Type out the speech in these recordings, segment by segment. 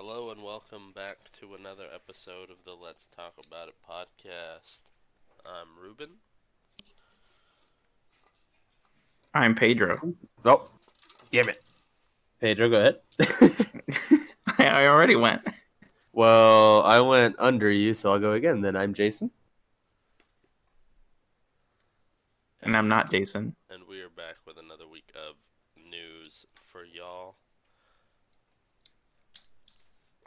Hello and welcome back to another episode of the Let's Talk About It podcast. I'm Ruben. I'm Pedro. Oh, damn it. Pedro, go ahead. I, I already went. well, I went under you, so I'll go again. Then I'm Jason. And I'm not Jason. And we are back with another week of news for y'all.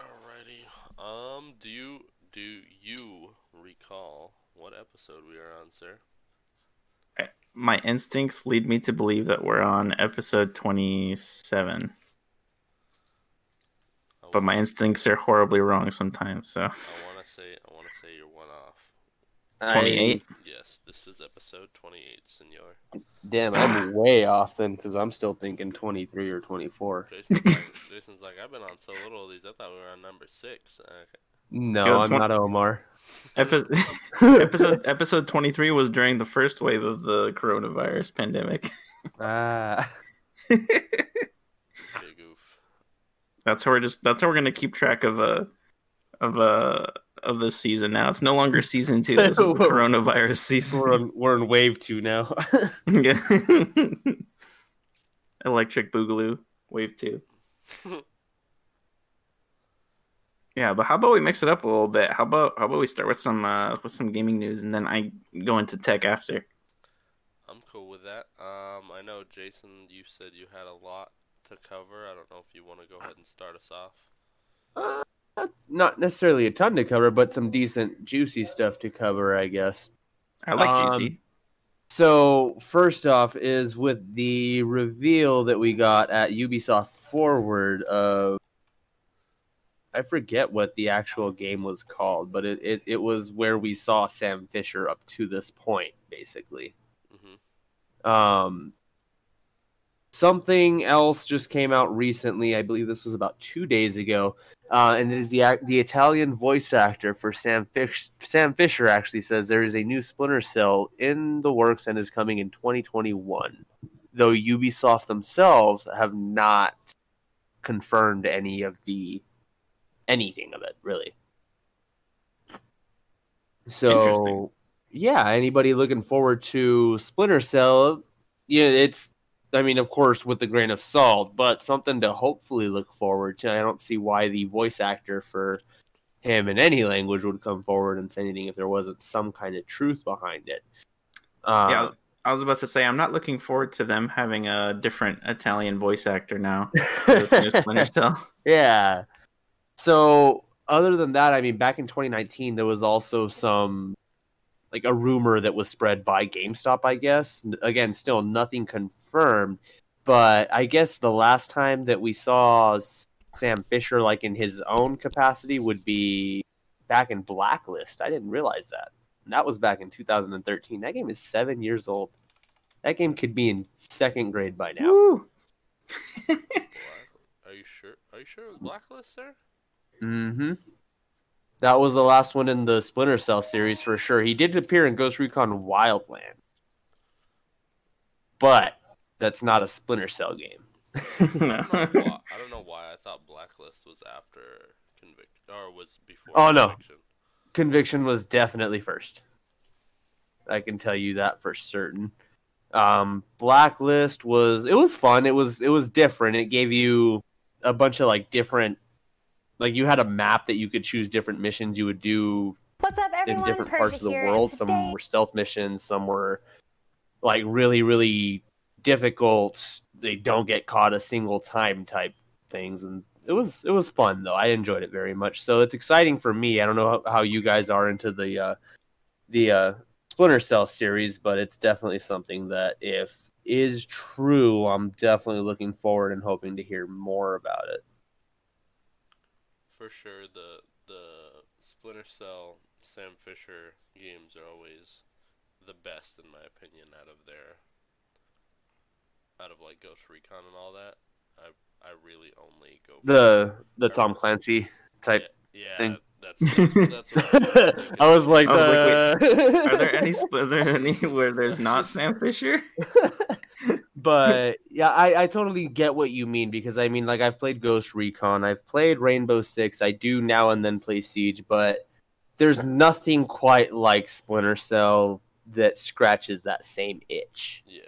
Alrighty. Um, do you do you recall what episode we are on, sir? My instincts lead me to believe that we're on episode 27. I But my instincts are horribly wrong sometimes, so. I want to say I want to say you're one off. 28? Yes, this is episode 28, senor. Damn, I'm way off then because I'm still thinking 23 or 24. Jason's like, Jason's like, I've been on so little of these. I thought we were on number six. Uh, No, Yo, I'm twen- not Omar. Epi- episode episode 23 was during the first wave of the coronavirus pandemic. Ah, big oof. That's how we're just that's how we're gonna keep track of uh of uh of this season now. It's no longer season two. This is the coronavirus season. we're on we're in wave two now. Yeah. Electric Boogaloo, Wave 2. Yeah, but how about we mix it up a little bit? How about how about we start with some uh with some gaming news and then I go into tech after. I'm cool with that. Um, I know Jason, you said you had a lot to cover. I don't know if you want to go ahead and start us off. Uh, not necessarily a ton to cover, but some decent, juicy stuff to cover, I guess. I like Um, juicy. So first off is with the reveal that we got at Ubisoft Forward of I forget what the actual game was called, but it, it, it was where we saw Sam Fisher up to this point, basically. hmm Um, something else just came out recently. I believe this was about two days ago, uh, and it is the the Italian voice actor for Sam Fish. Sam Fisher actually says there is a new Splinter Cell in the works and is coming in 2021. Though Ubisoft themselves have not confirmed any of the anything of it really. So Interesting. yeah, anybody looking forward to Splinter Cell, yeah, it's I mean, of course, with a grain of salt, but something to hopefully look forward to. I don't see why the voice actor for him in any language would come forward and say anything if there wasn't some kind of truth behind it. Um, yeah, I was about to say I'm not looking forward to them having a different Italian voice actor now. for this new Splinter Cell. Yeah. So other than that, I mean, back in 2019, there was also some like a rumor that was spread by GameStop. I guess again, still nothing confirmed, but I guess the last time that we saw Sam Fisher like in his own capacity would be back in Blacklist. I didn't realize that. And that was back in 2013. That game is seven years old. That game could be in second grade by now. Woo. Are you sure? Are you sure it was Blacklist, sir? Mm-hmm. That was the last one in the Splinter Cell series for sure. He did appear in Ghost Recon Wildland. But that's not a Splinter Cell game. I don't, know why, I don't know why I thought Blacklist was after Conviction or was before. Oh, no. Conviction. Conviction was definitely first. I can tell you that for certain. Um, Blacklist was it was fun. It was it was different. It gave you a bunch of like different like you had a map that you could choose different missions you would do What's up, in everyone? different parts of the world. Some were stealth missions, some were like really, really difficult. They don't get caught a single time type things, and it was it was fun though. I enjoyed it very much. So it's exciting for me. I don't know how, how you guys are into the uh, the uh, Splinter Cell series, but it's definitely something that if is true, I'm definitely looking forward and hoping to hear more about it. For sure, the the Splinter Cell Sam Fisher games are always the best in my opinion out of their out of like Ghost Recon and all that. I I really only go The the Tom Clancy type. yeah, thing. That's that's, that's what I'm thinking. I was like, I was uh, Are there any sp- are there any where there's not Sam Fisher? but yeah, I, I totally get what you mean because I mean, like, I've played Ghost Recon, I've played Rainbow Six, I do now and then play Siege, but there's nothing quite like Splinter Cell that scratches that same itch. Yeah.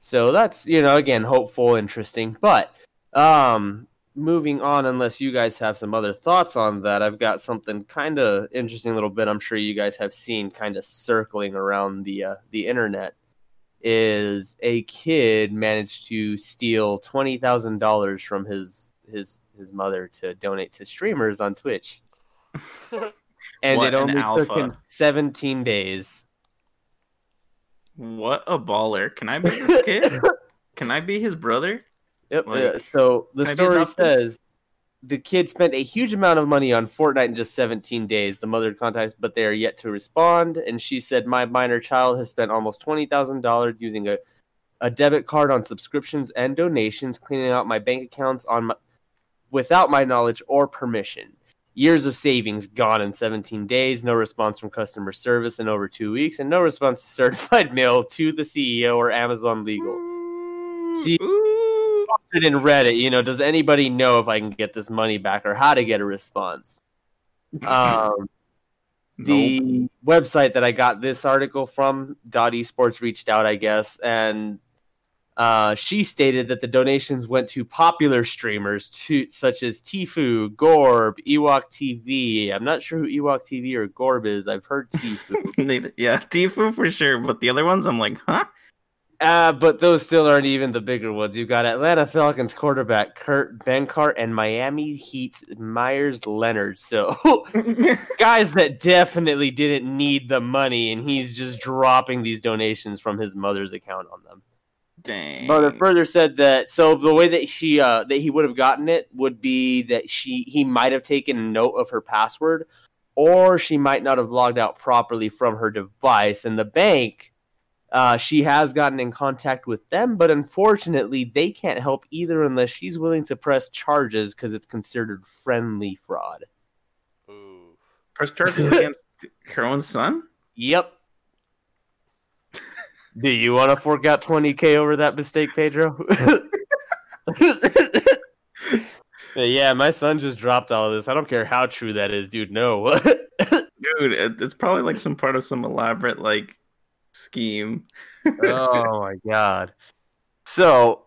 So that's you know again hopeful, interesting. But um, moving on, unless you guys have some other thoughts on that, I've got something kind of interesting little bit. I'm sure you guys have seen kind of circling around the uh, the internet. Is a kid managed to steal twenty thousand dollars from his his his mother to donate to streamers on Twitch, and What it an only took him seventeen days. What a baller! Can I be this kid? Can I be his brother? Yep. Like, uh, so the can I be story says the kid spent a huge amount of money on Fortnite in just 17 days. The mother contacts, but they are yet to respond. And she said, "My minor child has spent almost twenty thousand dollars using a a debit card on subscriptions and donations, cleaning out my bank accounts on my, without my knowledge or permission." Years of savings gone in 17 days, no response from customer service in over two weeks, and no response to certified mail to the CEO or Amazon Legal. Gee. Ooh. Posted in Reddit, you know, does anybody know if I can get this money back or how to get a response? Um, the website that I got this article from, Dot Esports, reached out, I guess, and uh, she stated that the donations went to popular streamers to, such as Tfue, Gorb, Ewok TV. I'm not sure who Ewok TV or Gorb is. I've heard Tfue. Yeah, Tfue for sure, but the other ones, I'm like, huh? Uh, but those still aren't even the bigger ones. You've got Atlanta Falcons quarterback Kurt Benkert and Miami Heat's Meyers Leonard. So guys that definitely didn't need the money, and he's just dropping these donations from his mother's account on them. Dang. Mother further said that so the way that she uh that he would have gotten it would be that she he might have taken note of her password, or she might not have logged out properly from her device. And the bank, uh, she has gotten in contact with them, but unfortunately they can't help either unless she's willing to press charges because it's considered friendly fraud. Ooh. Press charges against her own son? Yep. Do you want to fork out 20k over that mistake, Pedro? yeah, my son just dropped all of this. I don't care how true that is, dude. No. Dude, it's probably like some part of some elaborate like scheme. oh my god. So,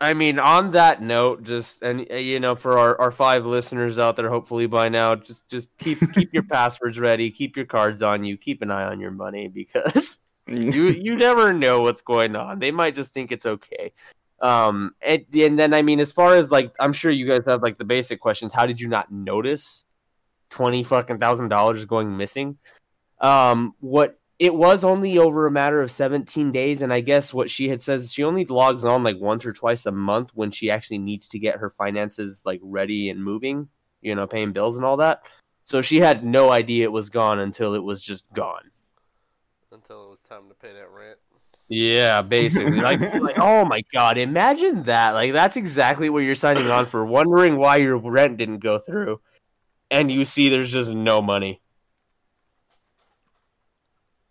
I mean, on that note, just and uh, you know, for our, our five listeners out there, hopefully by now, just just keep keep your passwords ready, keep your cards on you, keep an eye on your money because you you never know what's going on. They might just think it's okay. Um, and, and then I mean, as far as like, I'm sure you guys have like the basic questions. How did you not notice twenty fucking thousand dollars going missing? Um, what it was only over a matter of 17 days, and I guess what she had says she only logs on like once or twice a month when she actually needs to get her finances like ready and moving, you know, paying bills and all that. So she had no idea it was gone until it was just gone. Until it was time to pay that rent. Yeah, basically. like, like, oh my god, imagine that. Like, that's exactly what you're signing on for, wondering why your rent didn't go through, and you see there's just no money.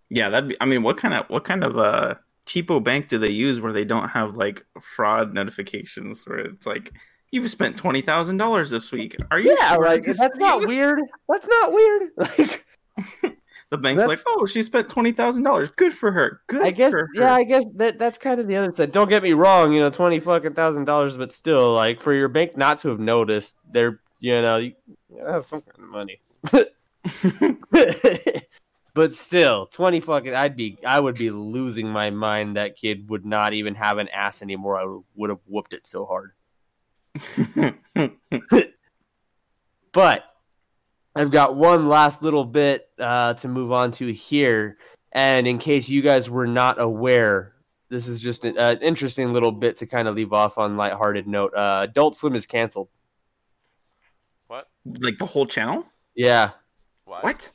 Yeah, that'd be. I mean, what kind of what kind of uh cheapo bank do they use where they don't have like fraud notifications where it's like you've spent twenty thousand dollars this week? Are you? Yeah, sure like that's not you?" weird. That's not weird. Like, The bank's That's- like, oh, she spent twenty thousand dollars. Good for her. Good. I guess, for her. yeah, I guess that that's kind of the other side. Don't get me wrong, you know, twenty fucking thousand dollars, but still, like, for your bank not to have noticed, they're, you know, you have some kind of money. but still, twenty fucking, I'd be, I would be losing my mind. That kid would not even have an ass anymore. I would have whooped it so hard. But I've got one last little bit uh, to move on to here. And in case you guys were not aware, this is just an, an interesting little bit to kind of leave off on lighthearted note. Uh, Adult Swim is canceled. What? like the whole channel? Yeah, Why? What?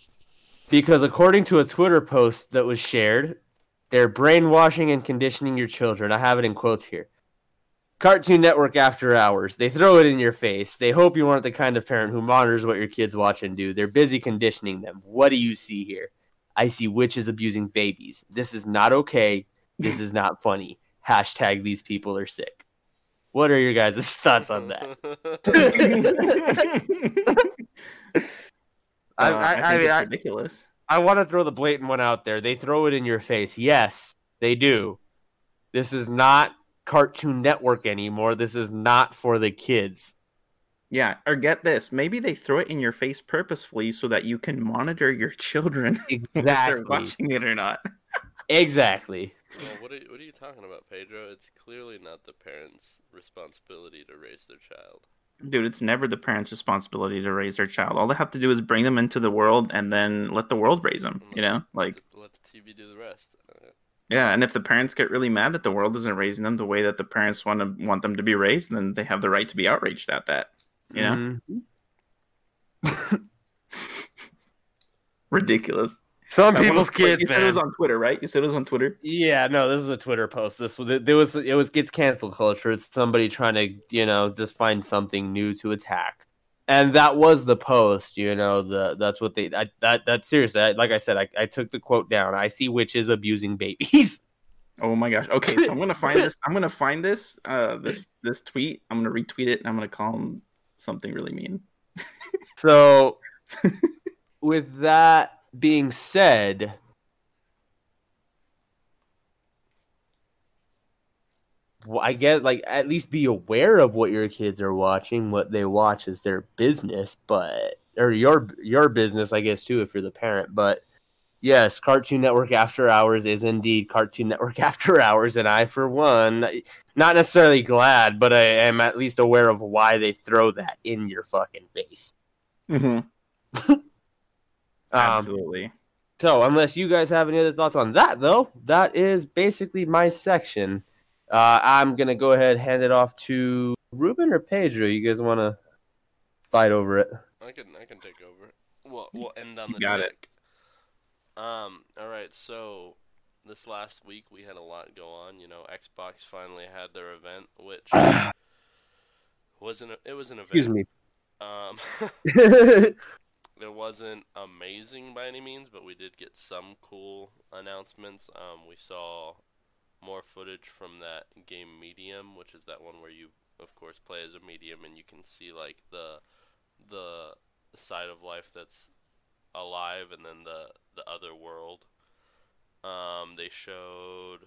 Because according to a Twitter post that was shared, they're brainwashing and conditioning your children. I have it in quotes here. Cartoon Network After Hours. They throw it in your face. They hope you aren't the kind of parent who monitors what your kids watch and do. They're busy conditioning them. What do you see here? I see witches abusing babies. This is not okay. This is not funny. Hashtag these people are sick. What are your guys' thoughts on that? I, Uh, I, I, think mean, it's ridiculous. I want to throw the blatant one out there. They throw it in your face. Yes, they do. This is not Cartoon Network anymore. This is not for the kids. Yeah, or get this. Maybe they throw it in your face purposefully so that you can monitor your children if Exactly. watching it or not. Exactly. Well, what are, what are you talking about, Pedro? It's clearly not the parents' responsibility to raise their child. Dude, it's never the parents' responsibility to raise their child. All they have to do is bring them into the world and then let the world raise them. You know, like Let the TV do the rest. Yeah. And if the parents get really mad that the world isn't raising them the way that the parents want to want them to be raised, then they have the right to be outraged at that. You know, Mhm. ridiculous. Some I people's wait, kids, You said it was on Twitter, right? You said it was on Twitter. Yeah, no, this is a Twitter post. This was it was it was gets cancel culture. It's somebody trying to you know just find something new to attack, and that was the post. You know, the that's what they I, that that seriously. I, like I said, I, I took the quote down. I see witches abusing babies. Oh my gosh. Okay, so I'm gonna find this. I'm gonna find this. Uh, this this tweet. I'm gonna retweet it, and I'm gonna call him something really mean. So, with that being said, well, I guess like at least be aware of what your kids are watching. What they watch is their business, but or your your business, I guess too, if you're the parent. But yes, Cartoon Network After Hours is indeed Cartoon Network After Hours, and I, for one, not necessarily glad, but I am at least aware of why they throw that in your fucking face. Mm-hmm. Um, Absolutely. so, unless you guys have any other thoughts on that, though, that is basically my section. Uh, I'm gonna go ahead and hand it off to Ruben or Pedro. You guys want to fight over it? I can I can take over. We'll we'll end on the Got it. Um. All right. So this last week we had a lot go on. You know, Xbox finally had their event, which wasn't. A, it was an event. Excuse me. Um. it wasn't amazing by any means, but we did get some cool announcements. Um, we saw more footage from that game Medium, which is that one where you, of course, play as a medium and you can see like the the side of life that's alive and then the the other world. Um, they showed.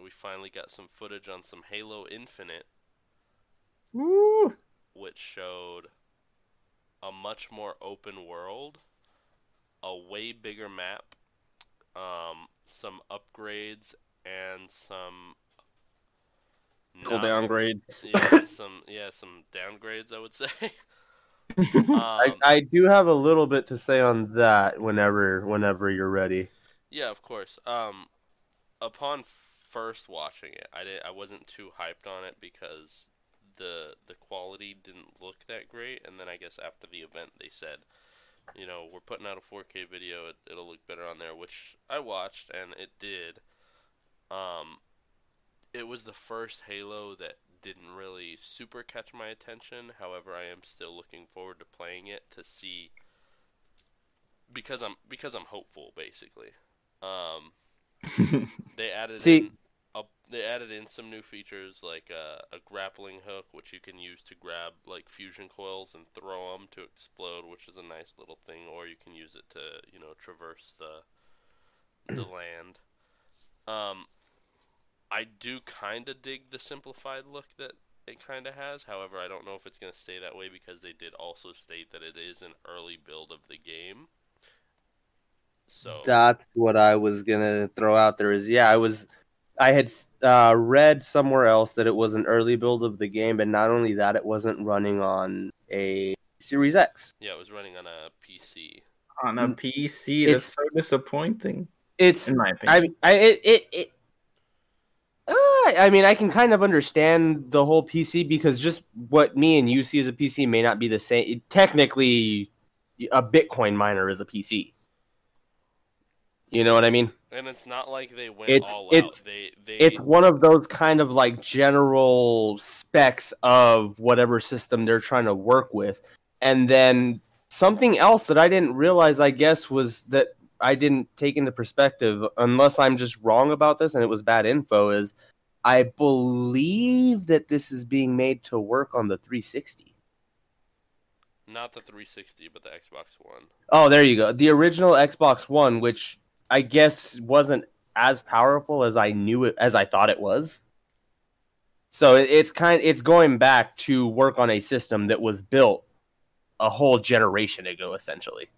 We finally got some footage on some Halo Infinite, Woo. which showed a much more open world, a way bigger map, um, some upgrades, and some Cool downgrades. Yeah, some yeah, some downgrades. I would say. um, I, I do have a little bit to say on that whenever whenever you're ready. Yeah, of course. Um, upon first watching it, I did I wasn't too hyped on it because the the quality didn't look that great, and then I guess after the event they said, you know, we're putting out a 4K video, it, it'll look better on there, which I watched and it did. Um, it was the first Halo that didn't really super catch my attention. However, I am still looking forward to playing it to see because I'm because I'm hopeful basically. Um, they added See- in they added in some new features like uh, a grappling hook, which you can use to grab like fusion coils and throw them to explode, which is a nice little thing. Or you can use it to you know traverse the the land. Um, I do kind of dig the simplified look that it kind of has. However, I don't know if it's going to stay that way because they did also state that it is an early build of the game. So That's what I was gonna throw out there. Is yeah, I was, I had uh, read somewhere else that it was an early build of the game, and not only that, it wasn't running on a Series X. yeah, it was running on a PC. on a PC. That's so disappointing, It's in my opinion. mean, I it it. it uh, I mean, I can kind of understand the whole PC because just what me and you see as a PC may not be the same. Technically, a Bitcoin miner is a PC. You know what I mean? And it's not like they went It's- all it's- out. They they It's one of those kind of like general specs of whatever system they're trying to work with. And then something else that I didn't realize, I guess, was that I didn't take into perspective, unless I'm just wrong about this and it was bad info, is I believe that this is being made to work on the 360. Not the 360, but the Xbox One. Oh, there you go. The original Xbox One, which I guess wasn't as powerful as I knew it as I thought it was. So it- it's kind it's going back to work on a system that was built a whole generation ago essentially.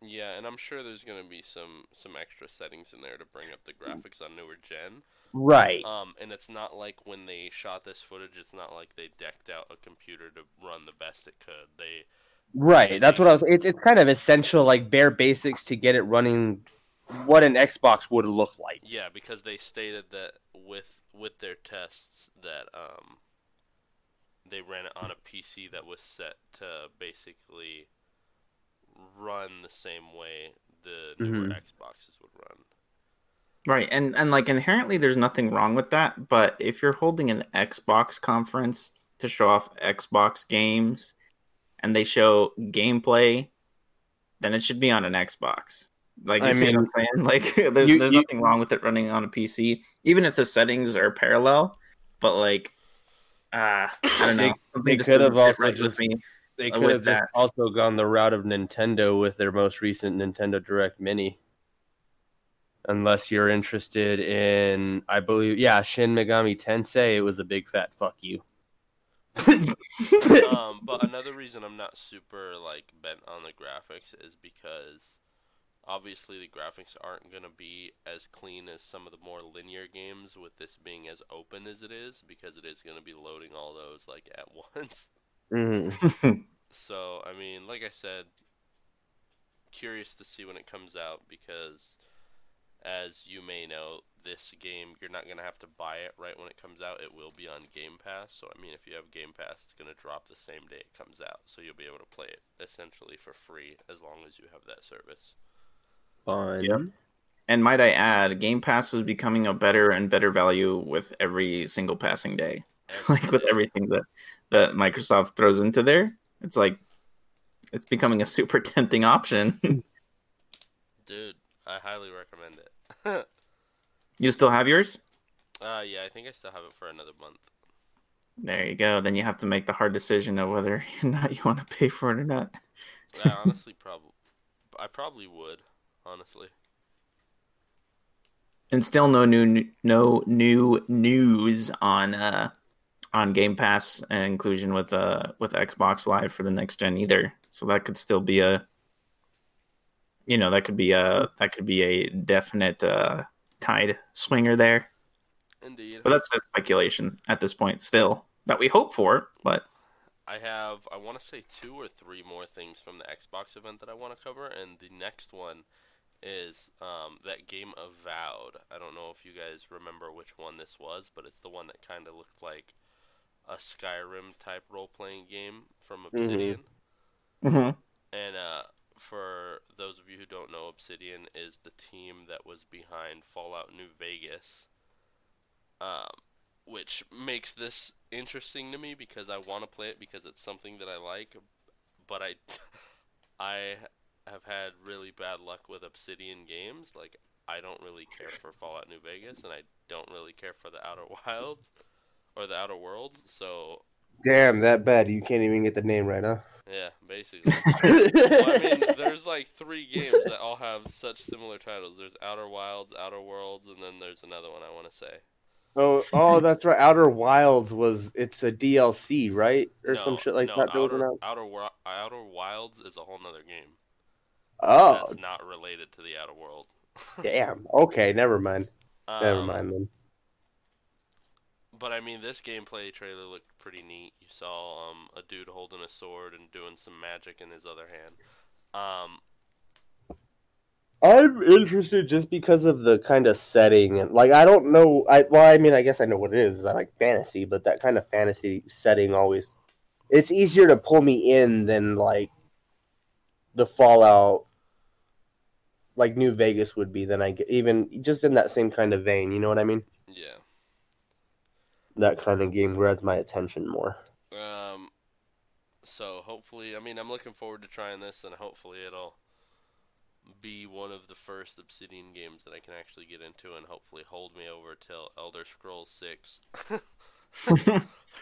Yeah, and I'm sure there's gonna be some some extra settings in there to bring up the graphics on newer gen. Right. Um, and it's not like when they shot this footage, it's not like they decked out a computer to run the best it could. They Right. That's what I was it's it's kind of essential like bare basics to get it running what an Xbox would look like. yeah, because they stated that with with their tests that um they ran it on a PC that was set to basically run the same way the newer Mhm. Xboxes would run. Right, and and like inherently, there's nothing wrong with that. But if you're holding an Xbox conference to show off Xbox games, and they show gameplay, then it should be on an Xbox. Like you I see what I'm mean, saying? Like there's you- there's you- nothing wrong with it running on a PC, even if the settings are parallel. But like, uh, I don't know. They- they could have also right just- me. They could have that. also gone the route of Nintendo with their most recent Nintendo Direct Mini. Unless you're interested in, I believe, yeah, Shin Megami Tensei, it was a big fat fuck you. Um, but another reason I'm not super like bent on the graphics is because obviously the graphics aren't gonna be as clean as some of the more linear games with this being as open as it is because it is gonna be loading all those like at once. Mhm. So I mean, like I said, curious to see when it comes out because as you may know, this game you're not gonna have to buy it right when it comes out. It will be on Game Pass. So I mean, if you have Game Pass, it's gonna drop the same day it comes out. So you'll be able to play it essentially for free as long as you have that service. Fun. Yep. And might I add, Game Pass is becoming a better and better value with every single passing day. like with everything that that Microsoft throws into there, it's like it's becoming a super tempting option. Dude, I highly recommend it. You still have yours? uh, yeah, I think I still have it for another month. There you go. Then you have to make the hard decision of whether or not you want to pay for it or not. I honestly probably, I probably would. Honestly, And still no new no new news on uh on Game Pass inclusion with uh with Xbox Live for the next gen either. So that could still be a you know, that could be a that could be a definite uh tide swinger there. indeed. But that's just speculation at this point still that we hope for, but I have, I want to say two or three more things from the Xbox event that I want to cover, and the next one is um, that game Avowed. I don't know if you guys remember which one this was, but it's the one that kind of looked like a Skyrim type role playing game from Obsidian. Mhm. And uh, for those of you who don't know, Obsidian is the team that was behind Fallout New Vegas, um, which makes this interesting to me because I want to play it because it's something that I like, but I, I have had really bad luck with Obsidian games. Like I don't really care for Fallout New Vegas, and I don't really care for the Outer Wilds or the Outer Worlds. So Damn, that bad. You can't even get the name right, huh? yeah, basically. Well, I mean, there's like three games that all have such similar titles. There's Outer Wilds, Outer Worlds, and then there's another one I want to say. Oh, oh, that's right. Outer Wilds was it's a DLC, right, or No, some shit like no, that. that was Outer, announced? Outer, Outer Wilds is a whole nother game. Oh, That's not related to the Outer World. damn. Okay, never mind. Never Um, mind then. But I mean, this gameplay trailer looked pretty neat. You saw um, a dude holding a sword and doing some magic in his other hand. Um, I'm interested just because of the kind of setting and like I don't know. I well, I mean, I guess I know what it is. I like fantasy, but that kind of fantasy setting always it's easier to pull me in than like the Fallout, like New Vegas would be. Than I get even just in that same kind of vein. You know what I mean? yeah. That kind of game grabs my attention more. Um, so hopefully, I mean, I'm looking forward to trying this, and hopefully it'll be one of the first Obsidian games that I can actually get into and hopefully hold me over till Elder Scrolls 6.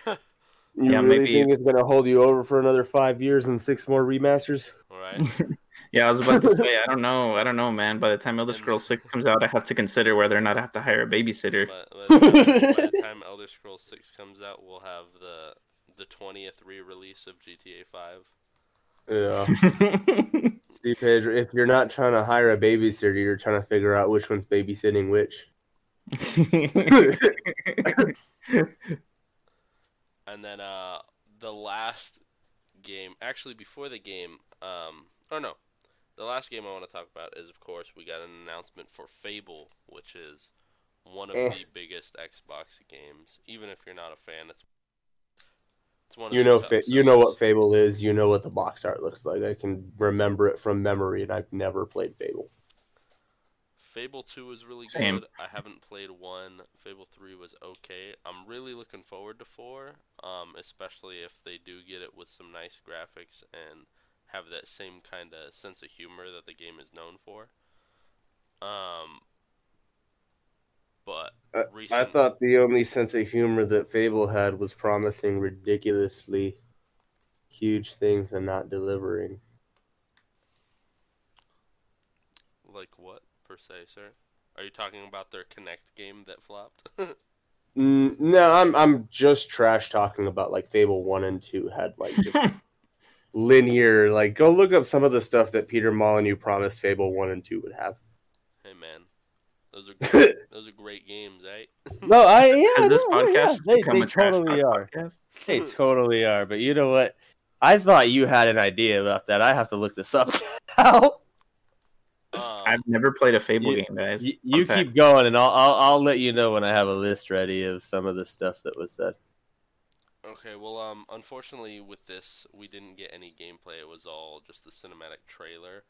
You Yeah, really maybe- think it's gonna hold you over for another five years and six more remasters? Alright? yeah, I was about to say, I don't know, I don't know, man. By the time Elder Scrolls Six comes out, I have to consider whether or not I have to hire a babysitter. By, by, the time, by the time Elder Scrolls 6 comes out, we'll have the the 20th re-release of GTA 5. Yeah. See, Pedro, if you're not trying to hire a babysitter, you're trying to figure out which one's babysitting which. And then uh, the last game, actually before the game, um, oh no, the last game I want to talk about is, of course, we got an announcement for Fable, which is one of Eh. the biggest Xbox games. Even if you're not a fan, it's it's one of You know, fa- you know what. Fable is. You know what the box art looks like. I can remember it from memory, and I've never played Fable. Fable 2 was really Same. good. I haven't played 1. Fable 3 was okay. I'm really looking forward to 4, um, especially if they do get it with some nice graphics and have that same kind of sense of humor that the game is known for. Um, but I, I thought the only sense of humor that Fable had was promising ridiculously huge things and not delivering. like what per se, sir? Are you talking about their Kinect game that flopped? Mm, no, I'm I'm just trash talking about like Fable one and two had like just linear. Like, go look up some of the stuff that Peter Molyneux promised Fable one and two would have. hey man, those are great, those are great games, eh? No, I yeah, Has this no, yeah, podcast they, they a totally talk are. podcast? They totally are. But you know what? I thought you had an idea about that. I have to look this up now. Um, I've never played a Fable You- game, guys. You, you Okay. keep going, and I'll, I'll I'll let you know when I have a list ready of some of the stuff that was said. Okay, well, um, unfortunately with this, we didn't get any gameplay. It was all just the cinematic trailer.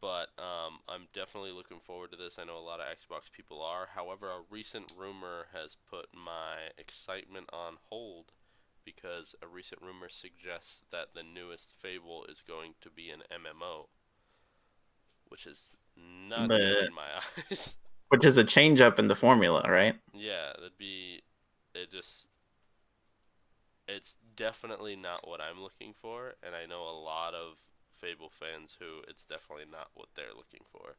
But um, I'm definitely looking forward to this. I know a lot of Xbox people are. However, a recent rumor has put my excitement on hold because a recent rumor suggests that the newest Fable is going to be an MMO, which is not good in my eyes. Which is a change up in the formula, right? Yeah, that'd be. It just. It's definitely not what I'm looking for, and I know a lot of Fable fans who it's definitely not what they're looking for.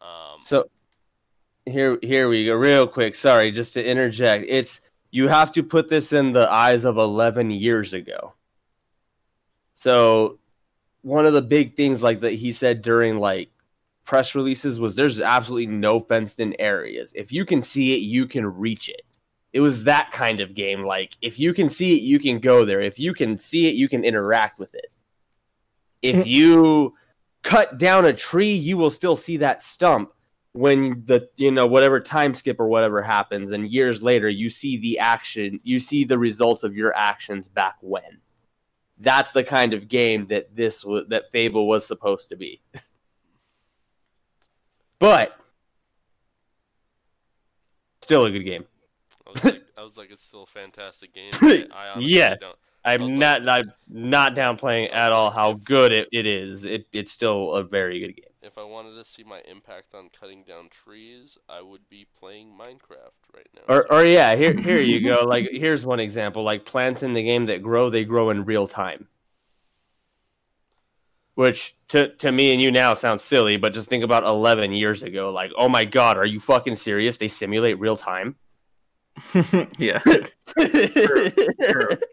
Um, So here here we go. Real quick, sorry, just to interject. It's you have to put this in the eyes of 11 years ago. So one of the big things like that he said during like press releases was there's absolutely no fenced in areas. If you can see it, you can reach it. It was that kind of game. Like if you can see it, you can go there. If you can see it, you can interact with it. If mm. you cut down a tree, you will still see that stump when the you know whatever time skip or whatever happens and years later you see the action you see the results of your actions back when that's the kind of game that this was that fable was supposed to be but still a good game I was like, I was like, it's still a fantastic game. I, I honestly Yeah. don't. I'm not i'm not downplaying at all how good it, it is it, it's still a very good game If I wanted to see my impact on cutting down trees, I would be playing Minecraft right now. Or, or yeah, here here you go. Like here's one example. Like plants in the game that grow, they grow in real time. Which to to me and you now sounds silly, but just think about 11 years ago. Like, oh my god, are you fucking serious? They simulate real time. yeah. Wild.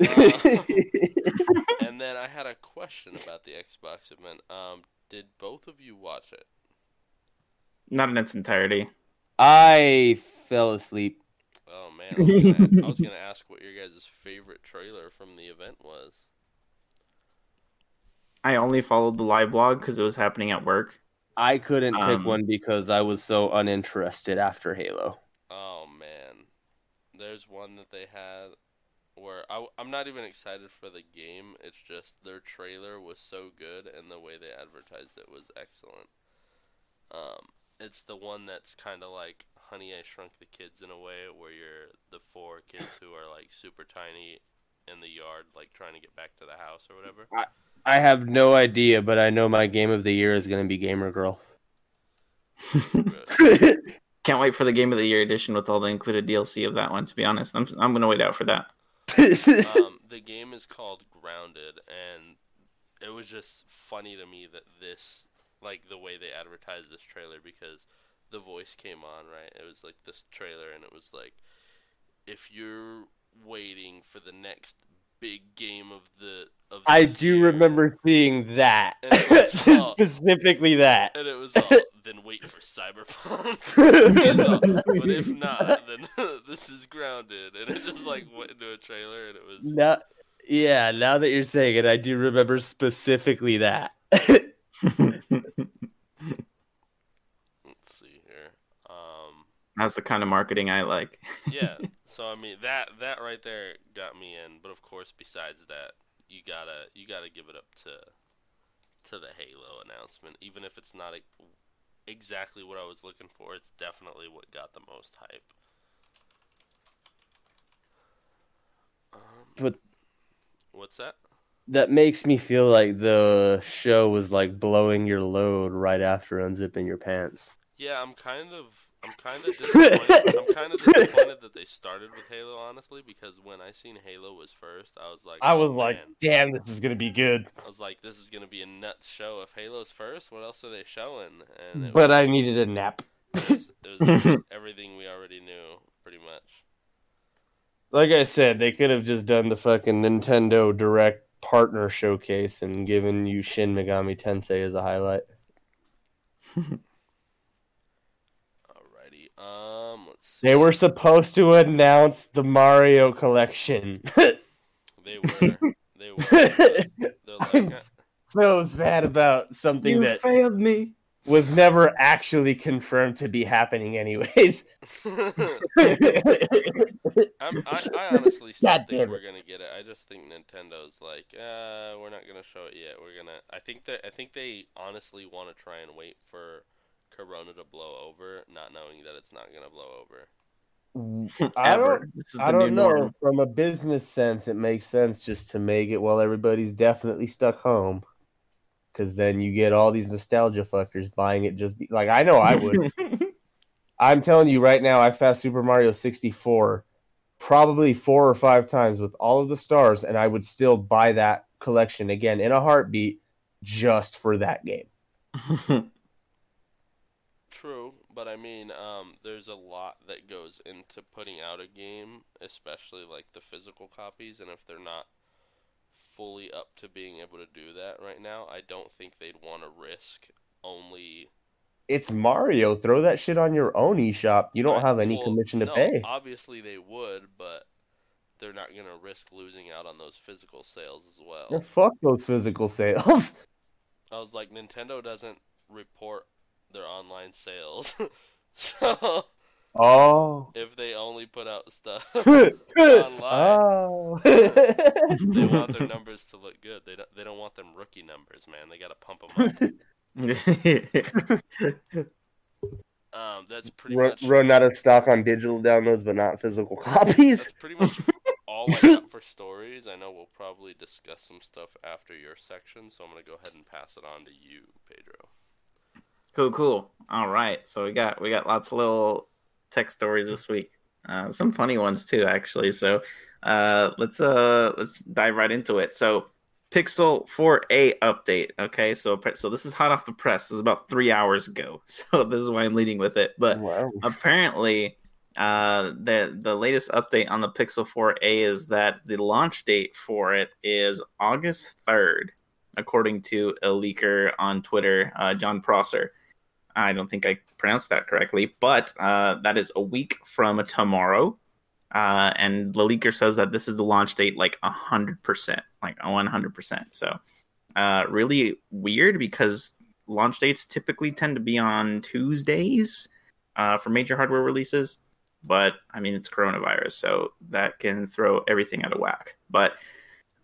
Uh, and then I had a question about the Xbox event. Um, did both of you watch it? Not in its entirety. I fell asleep. Oh man, I was gonna, I was gonna ask what your guys' favorite trailer from the event was. I only followed the live blog because it was happening at work. I couldn't pick Um, one because I was so uninterested after Halo. Oh man, there's one that they had where I, am not even excited for the game. It's just their trailer was so good and the way they advertised it was excellent. Um, it's the one that's kind of like Honey I Shrunk the Kids in a way, where you're the four kids who are like super tiny in the yard, like trying to get back to the house or whatever. I have no idea, but I know my game of the year is going to be Gamer Girl. Can't wait for the game of the year edition with all the included DLC of that one. To be honest, I'm I'm gonna wait out for that. um, the game is called Grounded, and it was just funny to me that this, like the way they advertised this trailer, because the voice came on, right? It was like this trailer, and it was like, if you're waiting for the next big game of the of I do year," remember seeing that. And it was all- Specifically that. and it was all, then wait for Cyberpunk. All, but if not, then this is Grounded, and it just like went into a trailer, and it was. Now, yeah, now that you're saying it, I do remember specifically that. Let's see here. Um, That's the kind of marketing I like. yeah. So I mean that that right there got me in. But of course, besides that, you gotta you gotta give it up to to the Halo announcement. Even if it's not e- exactly what I was looking for, it's definitely what got the most hype. But- what's that? that makes me feel like the show was like blowing your load right after unzipping your pants. Yeah, I'm kind of I'm kind of disappointed. I'm kind of disappointed that they started with Halo, honestly, because when I seen Halo was first, I was like, I oh, was like, man. damn, this is gonna be good. I was like, this is gonna be a nuts show. If Halo's first, what else are they showing? And it But I needed a nap. was, it was everything we already knew, pretty much. Like I said, they could have just done the fucking Nintendo Direct partner showcase and given you Shin Megami Tensei as a highlight. Alrighty. Um, let's see. They were supposed to announce the Mario collection. They were. They were. They're I'm so sad about something you that failed me. Was never actually confirmed to be happening anyways. I'm, I, I honestly still God think we're gonna get it. I just think Nintendo's like, uh, we're not gonna show it yet. We're gonna. I think that I think they honestly want to try and wait for Corona to blow over, not knowing that it's not gonna blow over. I don't, I don't know. norm. From a business sense, it makes sense just to make it while everybody's definitely stuck home. Because then you get all these nostalgia fuckers buying it just be, like I know I would. I'm telling you right now, I fast Super Mario 64 probably four or five times with all of the stars, and I would still buy that collection again in a heartbeat just for that game. True, but I mean, um, there's a lot that goes into putting out a game, especially like the physical copies, and if they're not fully up to being able to do that right now, I don't think they'd want to risk only. It's Mario. Throw that shit on your own eShop. You don't Right, have any well, commission to no, pay. Obviously, they would, but they're not gonna risk losing out on those physical sales as well. Well, fuck those physical sales. I was like, Nintendo doesn't report their online sales, so Oh. if they only put out stuff. online, oh. they want their numbers to look good. They don't. They don't want them rookie numbers, man. They got to pump them up. Um, that's pretty run, much. run out of stock on digital downloads, but not physical copies. That's pretty much all I got for stories. I know we'll probably discuss some stuff after your section, so I'm gonna go ahead and pass it on to you, Pedro. cool, cool. All right, so we got we got lots of little tech stories this week. Uh, some funny ones too, actually. So uh, let's uh let's dive right into it. So Pixel 4a update. Okay, so so this is hot off the press. This is about three hours ago. So this is why I'm leading with it. But wow. apparently uh the the lasted update on the pixel 4a is that the launch date for it is august 3rd according to a leaker on twitter uh, jon prosser i don't think i pronounced that correctly but uh, that is a week from tomorrow uh, and the leaker says that this is the launch date like 100% like 100% so uh, really weird because launch dates typically tend to be on tuesdays uh, for major hardware releases. But I mean, it's coronavirus, so that can throw everything out of whack. But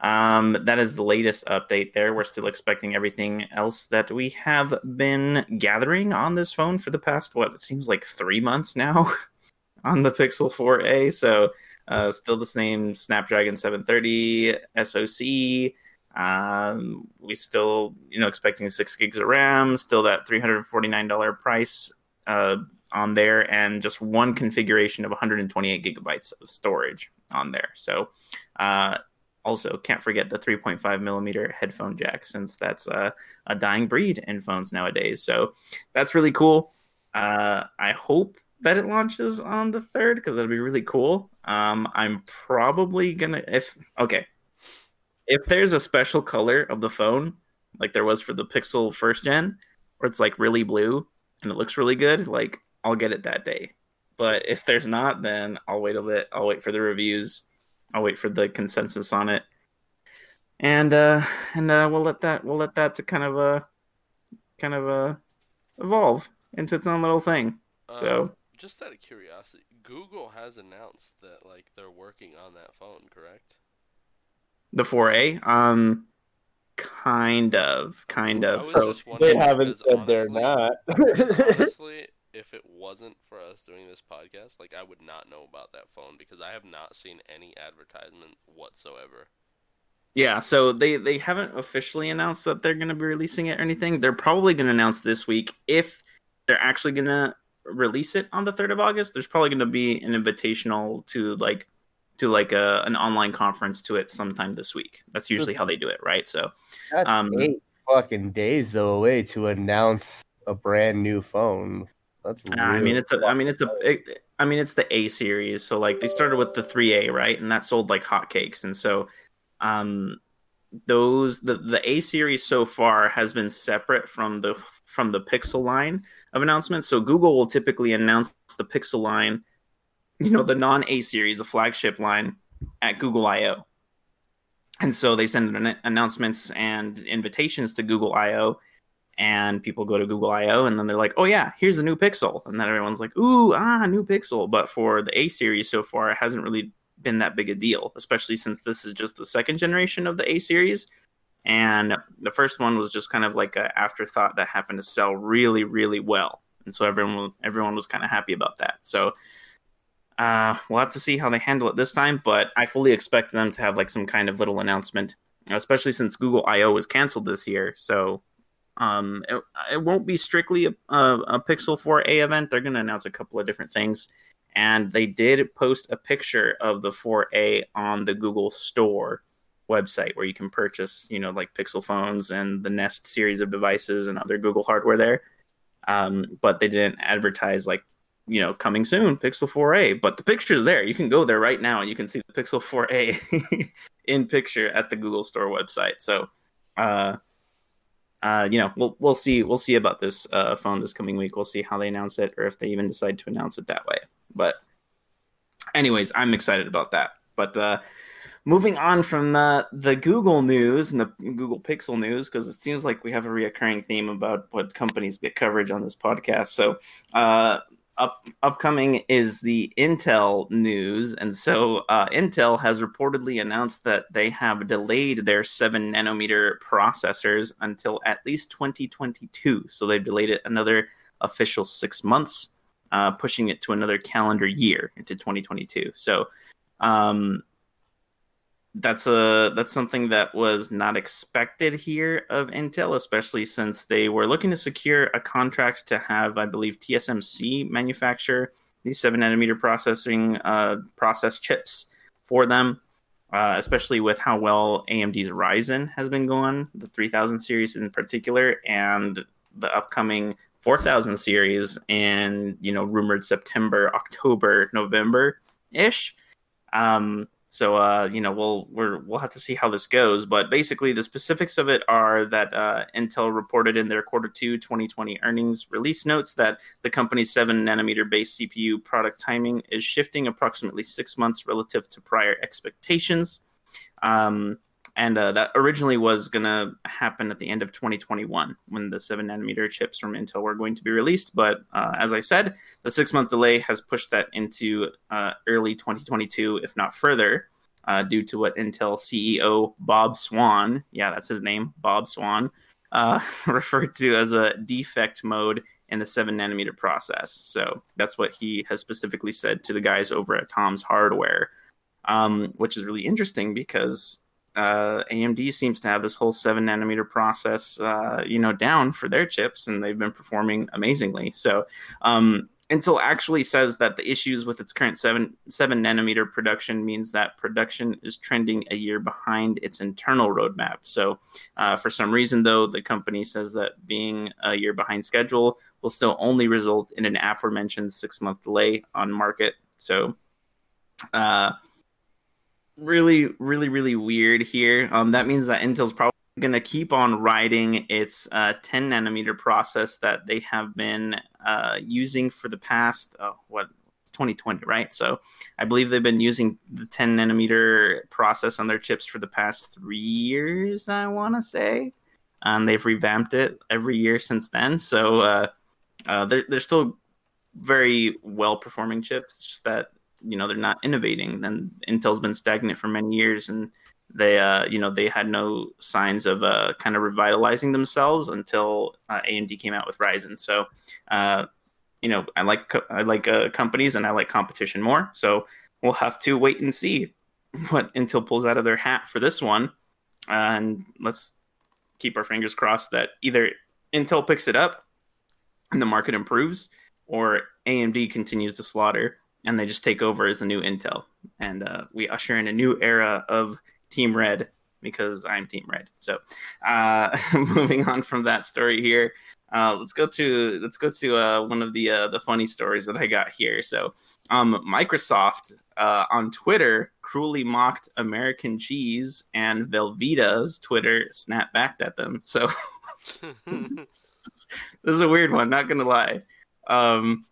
um, that is the latest update there. We're still expecting everything else that we have been gathering on this phone for the past, what, it seems like three months now on the Pixel 4a. So uh, still the same Snapdragon 730 SoC. Um, we still, you know, expecting six gigs of RAM, still that three hundred forty nine dollar price uh, on there, and just one configuration of one hundred and twenty eight gigabytes of storage on there. So, uh, also can't forget the three point five millimeter headphone jack, since that's a, a dying breed in phones nowadays. So that's really cool. Uh, I hope that it launches on the third because that'd be really cool. Um, I'm probably gonna if okay if there's a special color of the phone like there was for the Pixel first gen, where it's like really blue and it looks really good, like I'll get it that day. But if there's not, then I'll wait a bit. I'll wait for the reviews. I'll wait for the consensus on it, and uh, and uh, we'll let that we'll let that to kind of uh kind of uh evolve into its own little thing. So Um, just out of curiosity, Google has announced that like they're working on that phone, correct? the 4A, um, kind of, kind of. So They haven't because said they're not. honestly, if it wasn't for us doing this podcast, like I would not know about that phone because I have not seen any advertisement whatsoever. Yeah, so they they haven't officially announced that they're going to be releasing it or anything. They're probably going to announce this week if they're actually going to release it on the 3rd of August. There's probably going to be an invitational to like to like a an online conference to it sometime this week. That's usually how they do it, right? So, That's Um, eight fucking days though away to announce a brand new phone. That's I mean it's a I mean it's a it, I mean it's the A series. So like they started with the 3A, right? And that sold like hotcakes. And so um those the the A series so far has been separate from the from the Pixel line of announcements. So Google will typically announce the Pixel line, you know, the non A series, the flagship line at Google I/O. And so they send an- announcements and invitations to Google I/O and people go to Google I/O and then they're like, "Oh yeah, here's a new Pixel," and then everyone's like, "Ooh, ah, new Pixel." But for the A series so far, it hasn't really been that big a deal, especially since this is just the second generation of the A series, and the first one was just kind of like an afterthought that happened to sell really, really well, and so everyone everyone was kind of happy about that. So. Uh, we'll have to see how they handle it this time, but I fully expect them to have like some kind of little announcement, especially since Google I/O was canceled this year. So um, it, it won't be strictly a, a, a Pixel 4a event. They're going to announce a couple of different things, and they did post a picture of the 4a on the Google Store website where you can purchase, you know, like Pixel phones and the Nest series of devices and other Google hardware there. Um, but they didn't advertise like, you know, coming soon, Pixel 4a. But the picture's there. You can go there right now and you can see the Pixel 4a in picture at the Google Store website. So, uh, uh, you know, we'll we'll see we'll see about this uh, phone this coming week. We'll see how they announce it, or if they even decide to announce it that way. But, anyways, I'm excited about that. But uh, moving on from uh, the Google news and the Google Pixel news, because it seems like we have a reoccurring theme about what companies get coverage on this podcast. So, uh, up upcoming is the Intel news, and so uh, Intel has reportedly announced that they have delayed their seven nanometer processors until at least 2022. So they've delayed it another official six months, uh, pushing it to another calendar year into 2022. So um, that's a that's something that was not expected here of Intel, especially since they were looking to secure a contract to have, I believe, TSMC manufacture these seven nanometer processing uh, process chips for them. Uh, especially with how well AMD's Ryzen has been going, the 3000 series in particular, and the upcoming 4000 series in you know rumored September, October, November ish. Um, so uh, you know we'll we're, we'll have to see how this goes, but basically the specifics of it are that uh, Intel reported in their quarter two 2020 earnings release notes that the company's seven nanometer based CPU product timing is shifting approximately six months relative to prior expectations. Um, and uh, that originally was going to happen at the end of 2021 when the 7 nanometer chips from Intel were going to be released. But uh, as I said, the six month delay has pushed that into uh, early 2022, if not further, uh, due to what Intel CEO Bob Swan, yeah, that's his name, Bob Swan, uh, referred to as a defect mode in the 7 nanometer process. So that's what he has specifically said to the guys over at Tom's Hardware, um, which is really interesting because uh, AMD seems to have this whole seven nanometer process, uh, you know, down for their chips, and they've been performing amazingly. So, um, Intel actually says that the issues with its current seven seven nanometer production means that production is trending a year behind its internal roadmap. So, uh, for some reason, though, the company says that being a year behind schedule will still only result in an aforementioned six month delay on market. So, uh, really, really, really weird here. Um, that means that Intel's probably going to keep on riding its uh, 10 nanometer process that they have been uh, using for the past, oh, what, 2020, right? So I believe they've been using the 10 nanometer process on their chips for the past three years, I want to say. And they've revamped it every year since then. So uh, uh, they're, they're still very well performing chips that you know they're not innovating. And Intel's been stagnant for many years, and they uh, you know they had no signs of uh, kind of revitalizing themselves until uh, AMD came out with Ryzen. So uh, you know I like co- I like uh, companies and I like competition more. So we'll have to wait and see what Intel pulls out of their hat for this one, and let's keep our fingers crossed that either Intel picks it up and the market improves, or AMD continues to slaughter and they just take over as the new Intel, and uh, we usher in a new era of Team Red because I'm Team Red. So, uh, moving on from that story here, uh, let's go to let's go to uh, one of the uh, the funny stories that I got here. So, um, Microsoft uh, on Twitter cruelly mocked American cheese, and Velveeta's Twitter snapped back at them. So, this is a weird one. Not gonna lie. Um,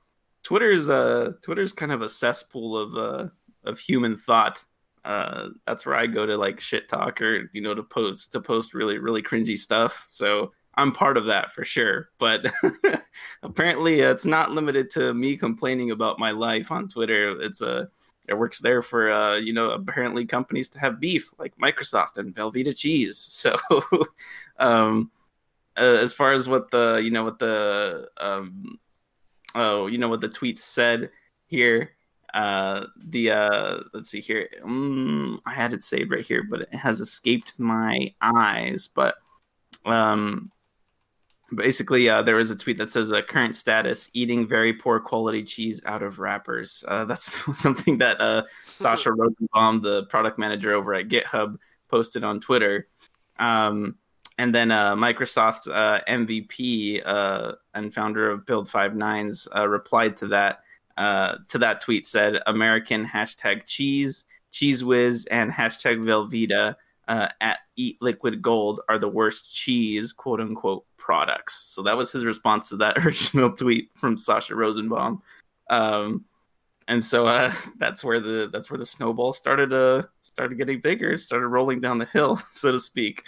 Twitter's uh Twitter's kind of a cesspool of uh of human thought. Uh, that's where I go to like shit talk or you know to post to post really really cringy stuff. So I'm part of that for sure. But apparently, it's not limited to me complaining about my life on Twitter. It's a uh, it works there for uh, you know apparently companies to have beef like Microsoft and Velveeta cheese. So um, uh, as far as what the you know what the um, oh, you know what the tweet said here. Uh, the uh, let's see here. Um, I had it saved right here, but it has escaped my eyes. But um, basically, uh, there was a tweet that says, uh, "Current status: eating very poor quality cheese out of wrappers." Uh, that's something that uh, Sasha Rosenbaum, the product manager over at GitHub, posted on Twitter. Um, and then uh, Microsoft's uh, MVP uh, and founder of Build Five Nines uh, replied to that uh, to that tweet said American hashtag cheese Cheez Whiz and hashtag Velveeta uh, at Eat Liquid Gold are the worst cheese quote unquote products. So that was his response to that original tweet from Sasha Rosenbaum. Um, and so that's where the that's where the snowball started started getting bigger, started rolling down the hill, so to speak.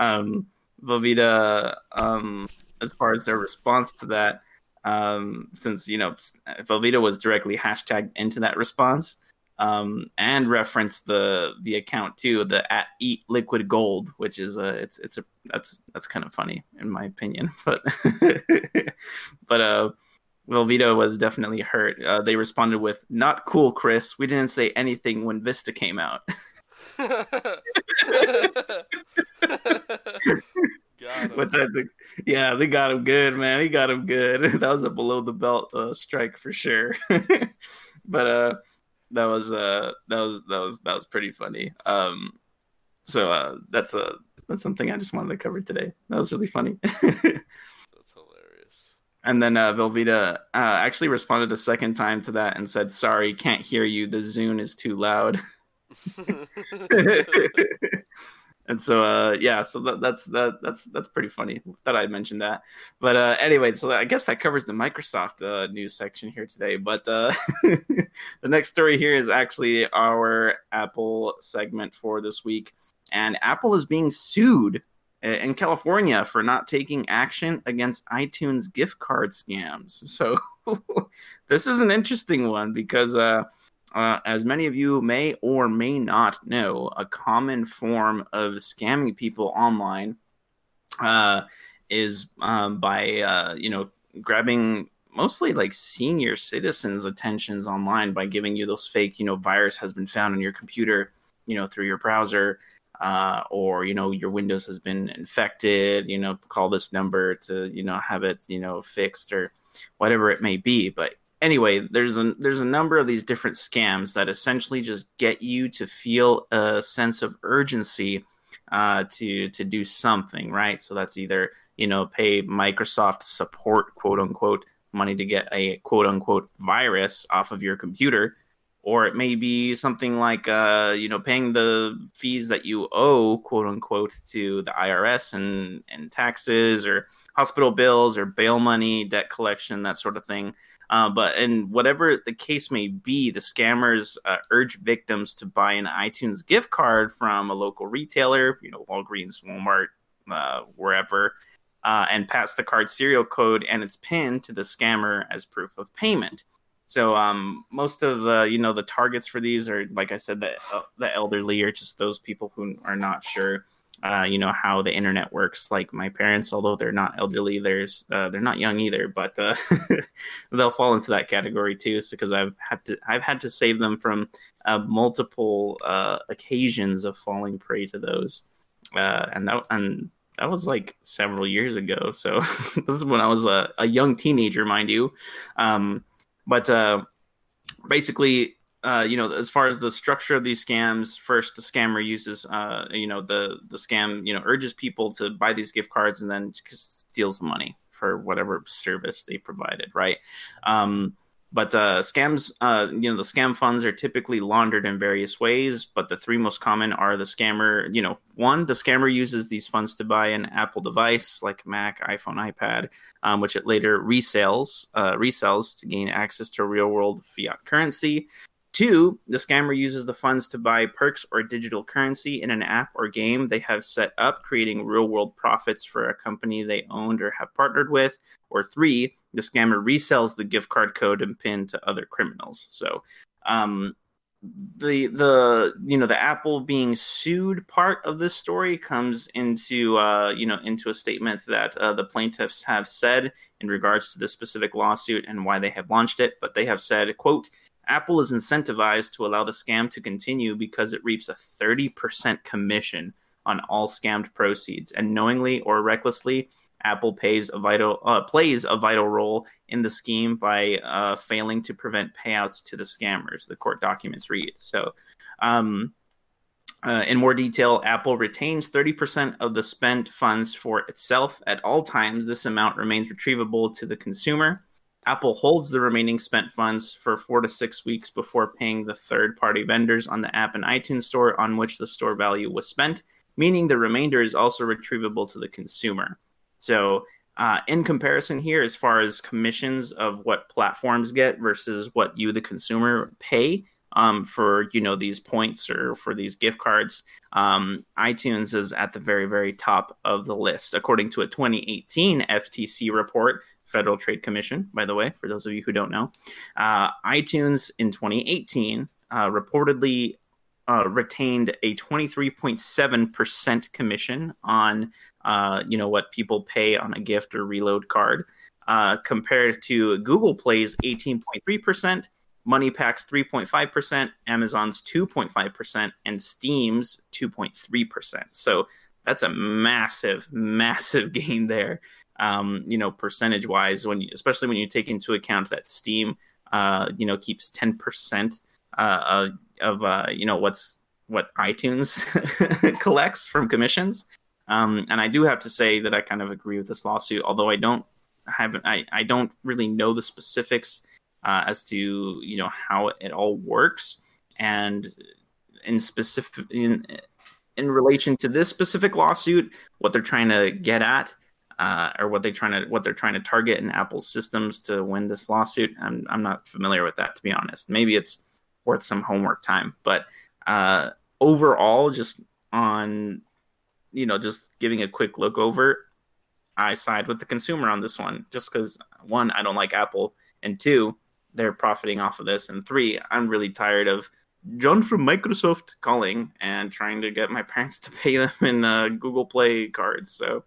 Um, Velveeta um, as far as their response to that, um, since you know Velveeta was directly hashtagged into that response um, and referenced the the account too, the at Eat Liquid Gold, which is a it's it's a that's that's kind of funny in my opinion, but but uh. Velveeta was definitely hurt. Uh, they responded with, "Not cool, Chris. We didn't say anything when Vista came out." Which I think, yeah, they got him good, man. He got him good. That was a below the belt uh, strike for sure. but uh, that was uh, that was that was that was pretty funny. Um, so uh, that's a uh, that's something I just wanted to cover today. That was really funny. that's hilarious. And then uh, Velveeta uh, actually responded a second time to that and said, "Sorry, can't hear you. The Zune is too loud." And so uh, yeah so that, that's that that's that's pretty funny that i mentioned that. But uh, anyway so i guess that covers the microsoft uh, news section here today. But uh, the next story here is actually our apple segment for this week. And apple is being sued uh, in california for not taking action against itunes gift card scams. So this is an interesting one because uh, as many of you may or may not know, a common form of scamming people online uh, is um, by uh, you know grabbing mostly like senior citizens' attentions online by giving you those fake you know virus has been found on your computer you know through your browser. uh, or you know your Windows has been infected. You know, call this number to you know have it you know fixed or whatever it may be. But anyway, there's a there's a number of these different scams that essentially just get you to feel a sense of urgency uh, to to do something, right? So that's either you know pay Microsoft support quote unquote money to get a quote unquote virus off of your computer or it may be something like uh, you know paying the fees that you owe quote unquote to the IRS and and taxes or hospital bills or bail money debt collection that sort of thing. Uh, but and whatever the case may be the scammers uh, urge victims to buy an iTunes gift card from a local retailer you know Walgreens Walmart uh, wherever uh, and pass the card serial code and its PIN to the scammer as proof of payment. So um, most of the you know the targets for these are like I said the uh, the elderly or just those people who are not sure uh, you know how the internet works. Like my parents, although they're not elderly, there's uh, they're not young either, but uh, they'll fall into that category too. So because I've had to I've had to save them from uh, multiple uh, occasions of falling prey to those, and that and that was like several years ago. So this is when I was a, a young teenager, mind you. Um, but uh, basically, uh, you know, as far as the structure of these scams, first the scammer uses, uh, you know, the the scam, you know, urges people to buy these gift cards and then steals the money for whatever service they provided, right? Um, but uh, scams, uh, you know, the scam funds are typically laundered in various ways. But the three most common are the scammer. You know, one, the scammer uses these funds to buy an Apple device like Mac, iPhone, iPad, um, which it later resells, uh, resells to gain access to real world fiat currency. Two, the scammer uses the funds to buy perks or digital currency in an app or game they have set up, creating real world profits for a company they owned or have partnered with. Or three, the scammer resells the gift card code and pin to other criminals. So, um, the the you know the Apple being sued part of this story comes into uh, you know into a statement that uh, the plaintiffs have said in regards to this specific lawsuit and why they have launched it. But they have said, "quote Apple is incentivized to allow the scam to continue because it reaps a 30% commission on all scammed proceeds, and knowingly or recklessly, Apple pays a vital uh, plays a vital role in the scheme by uh, failing to prevent payouts to the scammers. The court documents read so. Um, uh, in more detail, Apple retains 30% of the spent funds for itself at all times. This amount remains retrievable to the consumer. Apple holds the remaining spent funds for four to six weeks before paying the third party vendors on the app and iTunes store on which the store value was spent, meaning the remainder is also retrievable to the consumer. So, uh, in comparison here, as far as commissions of what platforms get versus what you, the consumer, pay um, for you know these points or for these gift cards, um, iTunes is at the very very top of the list, according to a 2018 FTC report Federal Trade Commission, by the way, for those of you who don't know. Uh, iTunes in 2018 uh, reportedly uh, retained a 23.7% commission on, uh, you know, what people pay on a gift or reload card, uh, compared to Google Play's 18.3%, MoneyPak's 3.5%, Amazon's 2.5%, and Steam's 2.3%. So that's a massive, massive gain there um, you know, percentage wise, when you, especially when you take into account that Steam, uh, you know, keeps ten percent uh, of uh, you know what's what iTunes collects from commissions. Um, and I do have to say that I kind of agree with this lawsuit, although I don't have I, I don't really know the specifics uh, as to you know how it all works and in specific in in relation to this specific lawsuit, what they're trying to get at uh, or what they trying to what they're trying to target in Apple's systems to win this lawsuit. I'm I'm not familiar with that to be honest. Maybe it's worth some homework time, but uh, overall, just on you know just giving a quick look over, I side with the consumer on this one, just because one I don't like Apple, and two they're profiting off of this, and three I'm really tired of John from Microsoft calling and trying to get my parents to pay them in uh, Google Play cards. So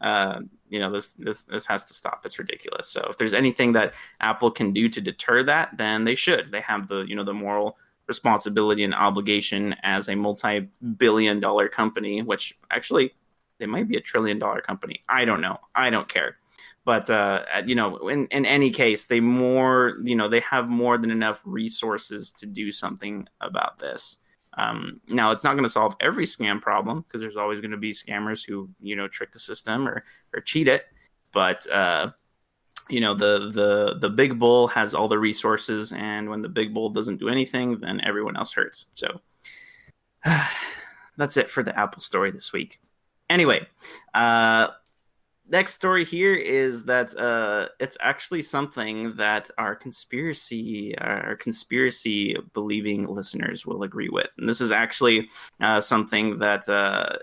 uh, you know this this this has to stop. It's ridiculous. So if there's anything that Apple can do to deter that, then they should. They have the you know the moral responsibility and obligation as a multi-billion dollar company, which actually they might be a trillion dollar company. I don't know. I don't care. But uh, you know, in, in any case, they more you know they have more than enough resources to do something about this. Um, now, it's not going to solve every scam problem because there's always going to be scammers who you know trick the system or or cheat it. But uh, you know the the the big bull has all the resources, and when the big bull doesn't do anything, then everyone else hurts. So that's it for the Apple story this week. Anyway, uh, next story here is that uh, it's actually something that our conspiracy our conspiracy believing listeners will agree with, and this is actually uh, something that uh,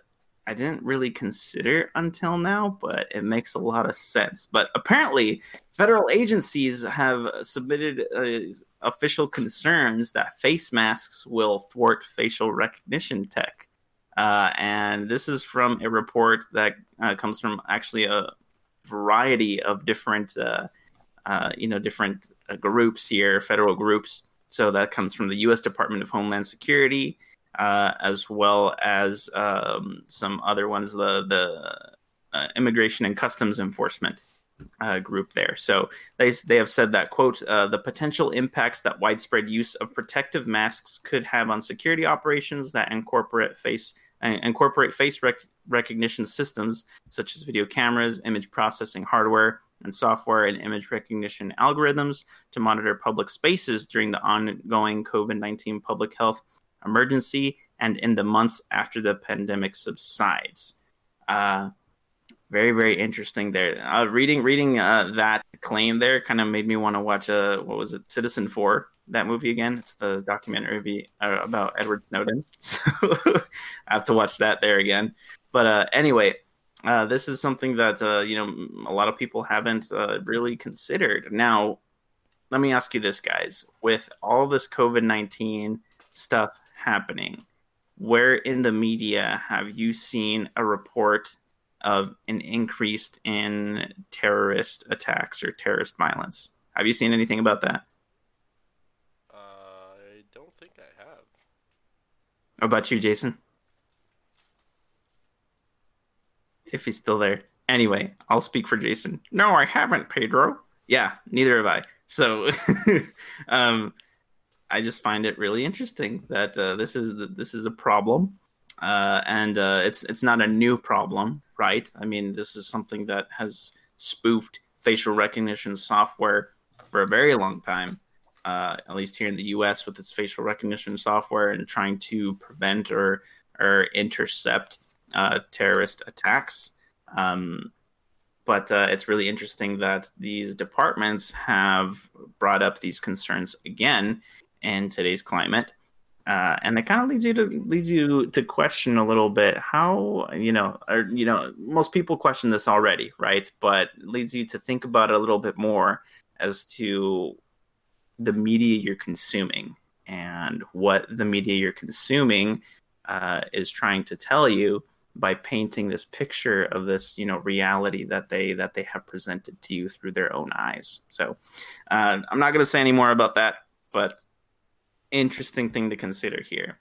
I didn't really consider until now, but it makes a lot of sense. But apparently, federal agencies have submitted uh, official concerns that face masks will thwart facial recognition tech. Uh, and this is from a report that uh, comes from actually a variety of different, uh, uh, you know, different uh, groups here, federal groups. So that comes from the U.S. Department of Homeland Security, uh, as well as um, some other ones, the the Immigration and Customs Enforcement uh, group there. So they they have said that quote uh, the potential impacts that widespread use of protective masks could have on security operations that incorporate face uh, incorporate face rec- recognition systems such as video cameras, image processing hardware, and software and image recognition algorithms to monitor public spaces during the ongoing COVID 19 public health emergency and in the months after the pandemic subsides. Uh, very, very interesting there. Uh, reading reading uh, that claim there kind of made me want to watch a uh, what was it, Citizenfour, that movie again. It's the documentary uh, about Edward Snowden. So I have to watch that there again. But uh, anyway, uh, this is something that uh, you know a lot of people haven't uh, really considered. Now, let me ask you this, guys: with all this COVID nineteen stuff happening, where in the media have you seen a report of an increase in terrorist attacks or terrorist violence? Have you seen anything about that? I don't think I have. How about you, Jason? If he's still there. Anyway, I'll speak for Jason. No, I haven't, Pedro. Yeah, neither have I. So, um, I just find it really interesting that uh, this is this is a problem, uh, and uh, it's it's not a new problem, right? I mean, this is something that has spoofed facial recognition software for a very long time, uh, at least here in the U.S. with its facial recognition software and trying to prevent or or intercept uh, terrorist attacks. Um, but uh, it's really interesting that these departments have brought up these concerns again in today's climate. Uh, and it kind of leads you to leads you to question a little bit how you know or you know most people question this already right? But leads you to think about it a little bit more as to the media you're consuming and what the media you're consuming uh, is trying to tell you by painting this picture of this you know reality that they that they have presented to you through their own eyes. So uh, i'm not going to say any more about that but interesting thing to consider here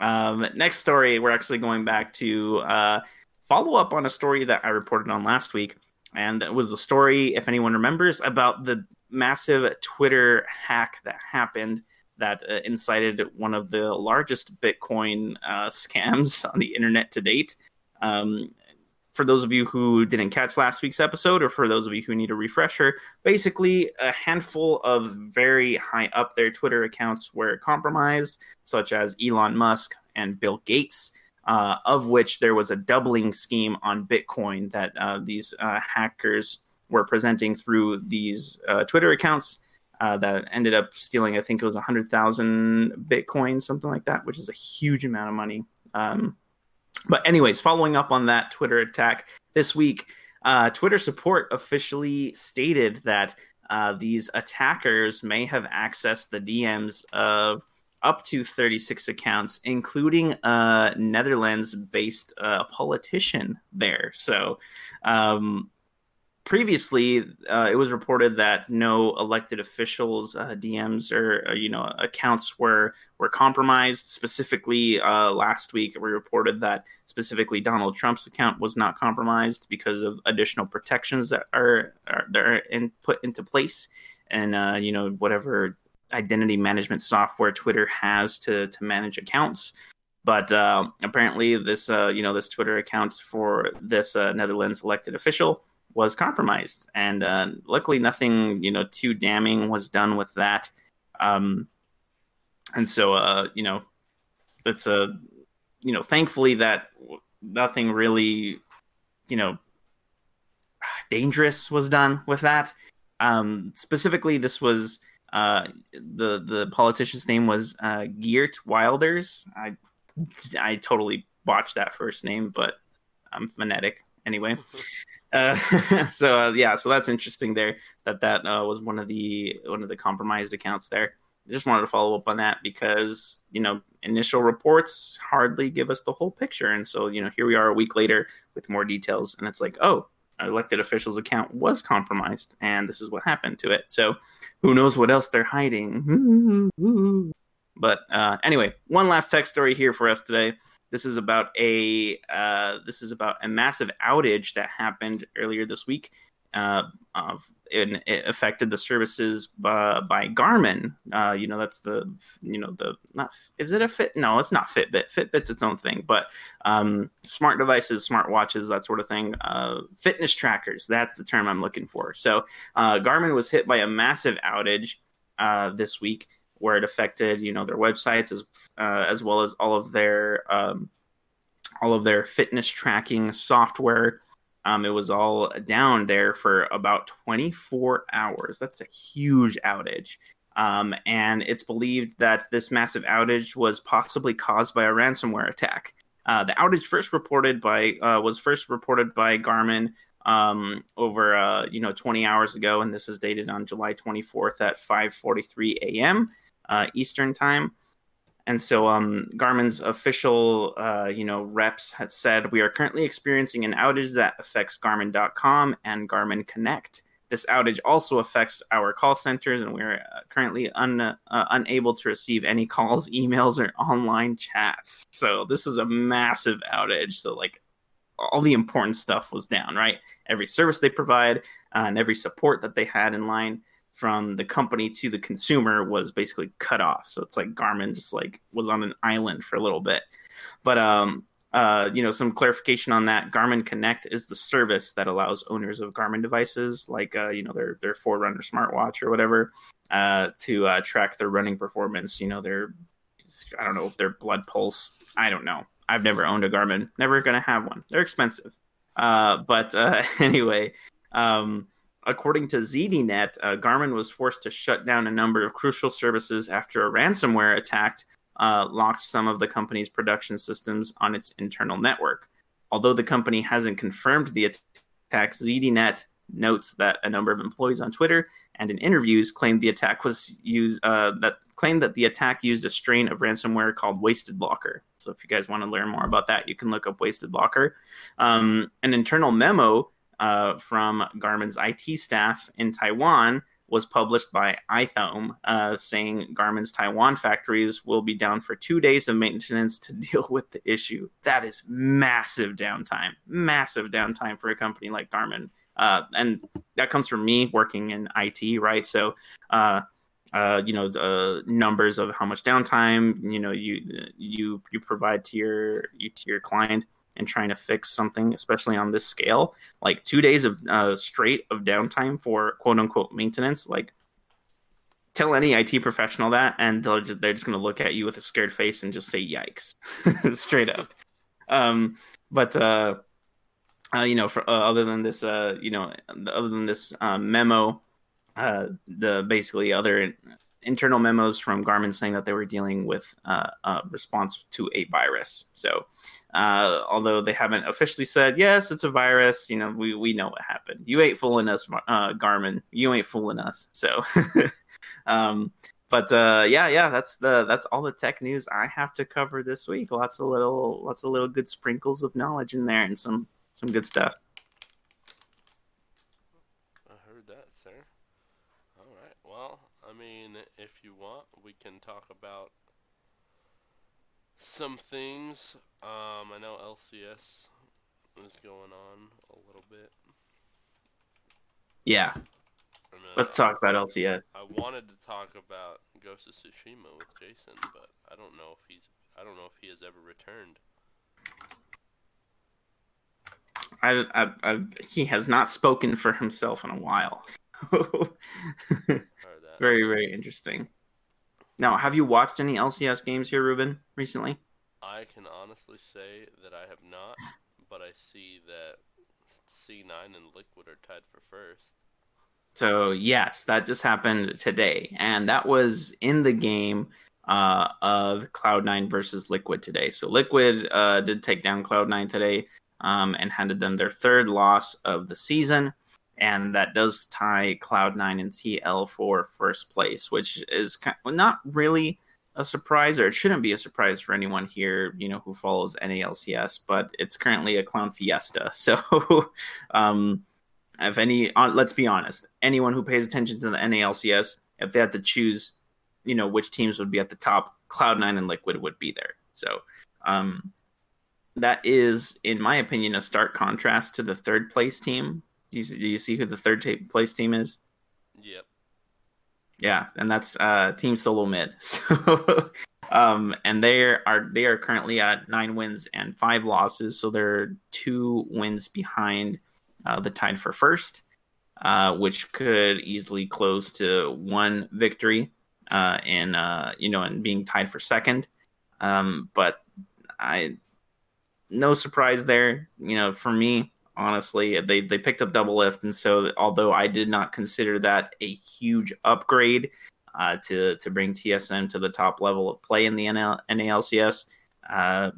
um, next story we're actually going back to uh, follow up on a story that i reported on last week and it was the story if anyone remembers about the massive twitter hack that happened that uh, incited one of the largest Bitcoin uh, scams on the internet to date. Um, for those of you who didn't catch last week's episode, or for those of you who need a refresher, basically a handful of very high up there Twitter accounts were compromised, such as Elon Musk and Bill Gates. Uh, of which there was a doubling scheme on Bitcoin that uh, these uh, hackers were presenting through these uh, Twitter accounts uh, that ended up stealing, I think it was 100,000 Bitcoin, something like that, which is a huge amount of money. Um, but, anyways, following up on that Twitter attack this week, uh, Twitter support officially stated that uh, these attackers may have accessed the DMs of up to 36 accounts, including a Netherlands based uh, politician there. So, um, previously, uh, it was reported that no elected officials' uh, DMs or, uh, you know accounts were were compromised. Specifically, uh, last week we reported that specifically Donald Trump's account was not compromised because of additional protections that are, are that are in, put into place, and uh, you know whatever identity management software Twitter has to to manage accounts. But uh, apparently, this you know this Twitter account for this Netherlands elected official was compromised, and uh, luckily, nothing you know too damning was done with that. Um, and so, uh, you know, it's a you know, thankfully that nothing really, you know, dangerous was done with that. Um, specifically, this was uh, the the politician's name was uh, Geert Wilders. I I totally botched that first name, but I'm phonetic anyway. Uh, so uh, yeah, so that's interesting there that that uh, was one of the one of the compromised accounts there. Just wanted to follow up on that because you know initial reports hardly give us the whole picture, and so you know here we are a week later with more details, and it's like oh, elected official's account was compromised, and this is what happened to it. So who knows what else they're hiding? But uh, anyway, one last tech story here for us today. This is about a uh, this is about a massive outage that happened earlier this week. Uh, and it affected the services by, by Garmin. Uh, you know, that's the you know the not is it a fit? No, it's not Fitbit. Fitbit's its own thing, but um, smart devices, smart watches, that sort of thing. Uh, fitness trackers. That's the term I'm looking for. So uh, Garmin was hit by a massive outage uh, this week where it affected you know their websites as uh, as well as all of their um, all of their fitness tracking software. Um, it was all down there for about 24 hours. That's a huge outage. Um, and it's believed that this massive outage was possibly caused by a ransomware attack. Uh, the outage first reported by uh, was first reported by Garmin um, over uh, you know 20 hours ago, and this is dated on July 24th at 5:43 a.m uh, Eastern time. And so um, Garmin's official, uh, you know, reps had said we are currently experiencing an outage that affects Garmin.com and Garmin Connect. This outage also affects our call centers, and we're uh, currently un, uh, unable to receive any calls, emails, or online chats. So this is a massive outage. So like all the important stuff was down, right? Every service they provide uh, and every support that they had in line from the company to the consumer was basically cut off. So it's like Garmin just like was on an island for a little bit. But um uh, you know, some clarification on that. Garmin Connect is the service that allows owners of Garmin devices, like uh, you know their their Forerunner smartwatch or whatever, uh, to uh, track their running performance. You know, their I don't know their blood pulse. I don't know. I've never owned a Garmin. Never gonna have one. They're expensive. Uh, but uh, anyway, um, According to ZDNet, uh, Garmin was forced to shut down a number of crucial services after a ransomware attack uh, locked some of the company's production systems on its internal network. Although the company hasn't confirmed the attack, ZDNet notes that a number of employees on Twitter and in interviews claimed the attack was used uh, that claimed that the attack used a strain of ransomware called Wasted Locker. So if you guys want to learn more about that, you can look up Wasted Locker. Um, an internal memo uh, from Garmin's IT staff in Taiwan was published by iThome, uh, saying Garmin's Taiwan factories will be down for two days of maintenance to deal with the issue. That is massive downtime, massive downtime for a company like Garmin. Uh, and that comes from me working in IT, right? So, uh, uh, you know, the numbers of how much downtime you know you you you provide to your you, to your client and trying to fix something, especially on this scale, like two days of uh, straight of downtime for quote unquote maintenance, like tell any IT professional that, and they'll just they're just gonna look at you with a scared face and just say yikes, straight up. Um, but uh, uh, you know, for uh, other than this, uh, you know, other than this uh, memo, the basically other internal memos from Garmin saying that they were dealing with uh, a response to a virus. So, uh, although they haven't officially said yes, it's a virus, you know, we, we know what happened. You ain't fooling us, uh, Garmin. You ain't fooling us. So, um, but uh, yeah, yeah, that's the that's all the tech news I have to cover this week. Lots of little lots of little good sprinkles of knowledge in there and some some good stuff. I heard that, sir. All right. Well, I mean, if you want, we can talk about some things. Um, I know LCS is going on a little bit. Yeah, I mean, let's talk about LCS. I wanted to talk about Ghost of Tsushima with Jason, but I don't know if he's. I don't know if he has ever returned. I, I, I, he has not spoken for himself in a while. So very, very interesting. Now, have you watched any LCS games here, Ruben, recently? I can honestly say that I have not, but I see that C9 and Liquid are tied for first. So yes, that just happened today, and that was in the game uh, of Cloud9 versus Liquid today. So Liquid uh, did take down Cloud9 today um, and handed them their third loss of the season, and that does tie Cloud9 and TL for first place, which is kind well, not really a surprise, or it shouldn't be a surprise for anyone here, you know, who follows NALCS. But it's currently a clown fiesta, so. um, if any uh, let's be honest anyone who pays attention to the NALCS if they had to choose you know which teams would be at the top cloud9 and liquid would be there so um that is in my opinion a stark contrast to the third place team do you, do you see who the third ta place team is? Yep. yeah and that's uh team solo mid. So um and they are they are currently at nine wins and five losses so they're two wins behind uh, the tied for first uh which could easily close to one victory uh in uh you know and being tied for second. Um but i no surprise there you know for me honestly. They they picked up Doublelift, and so although I did not consider that a huge upgrade uh, to to bring TSM to the top level of play in the NL, NALCS, uh,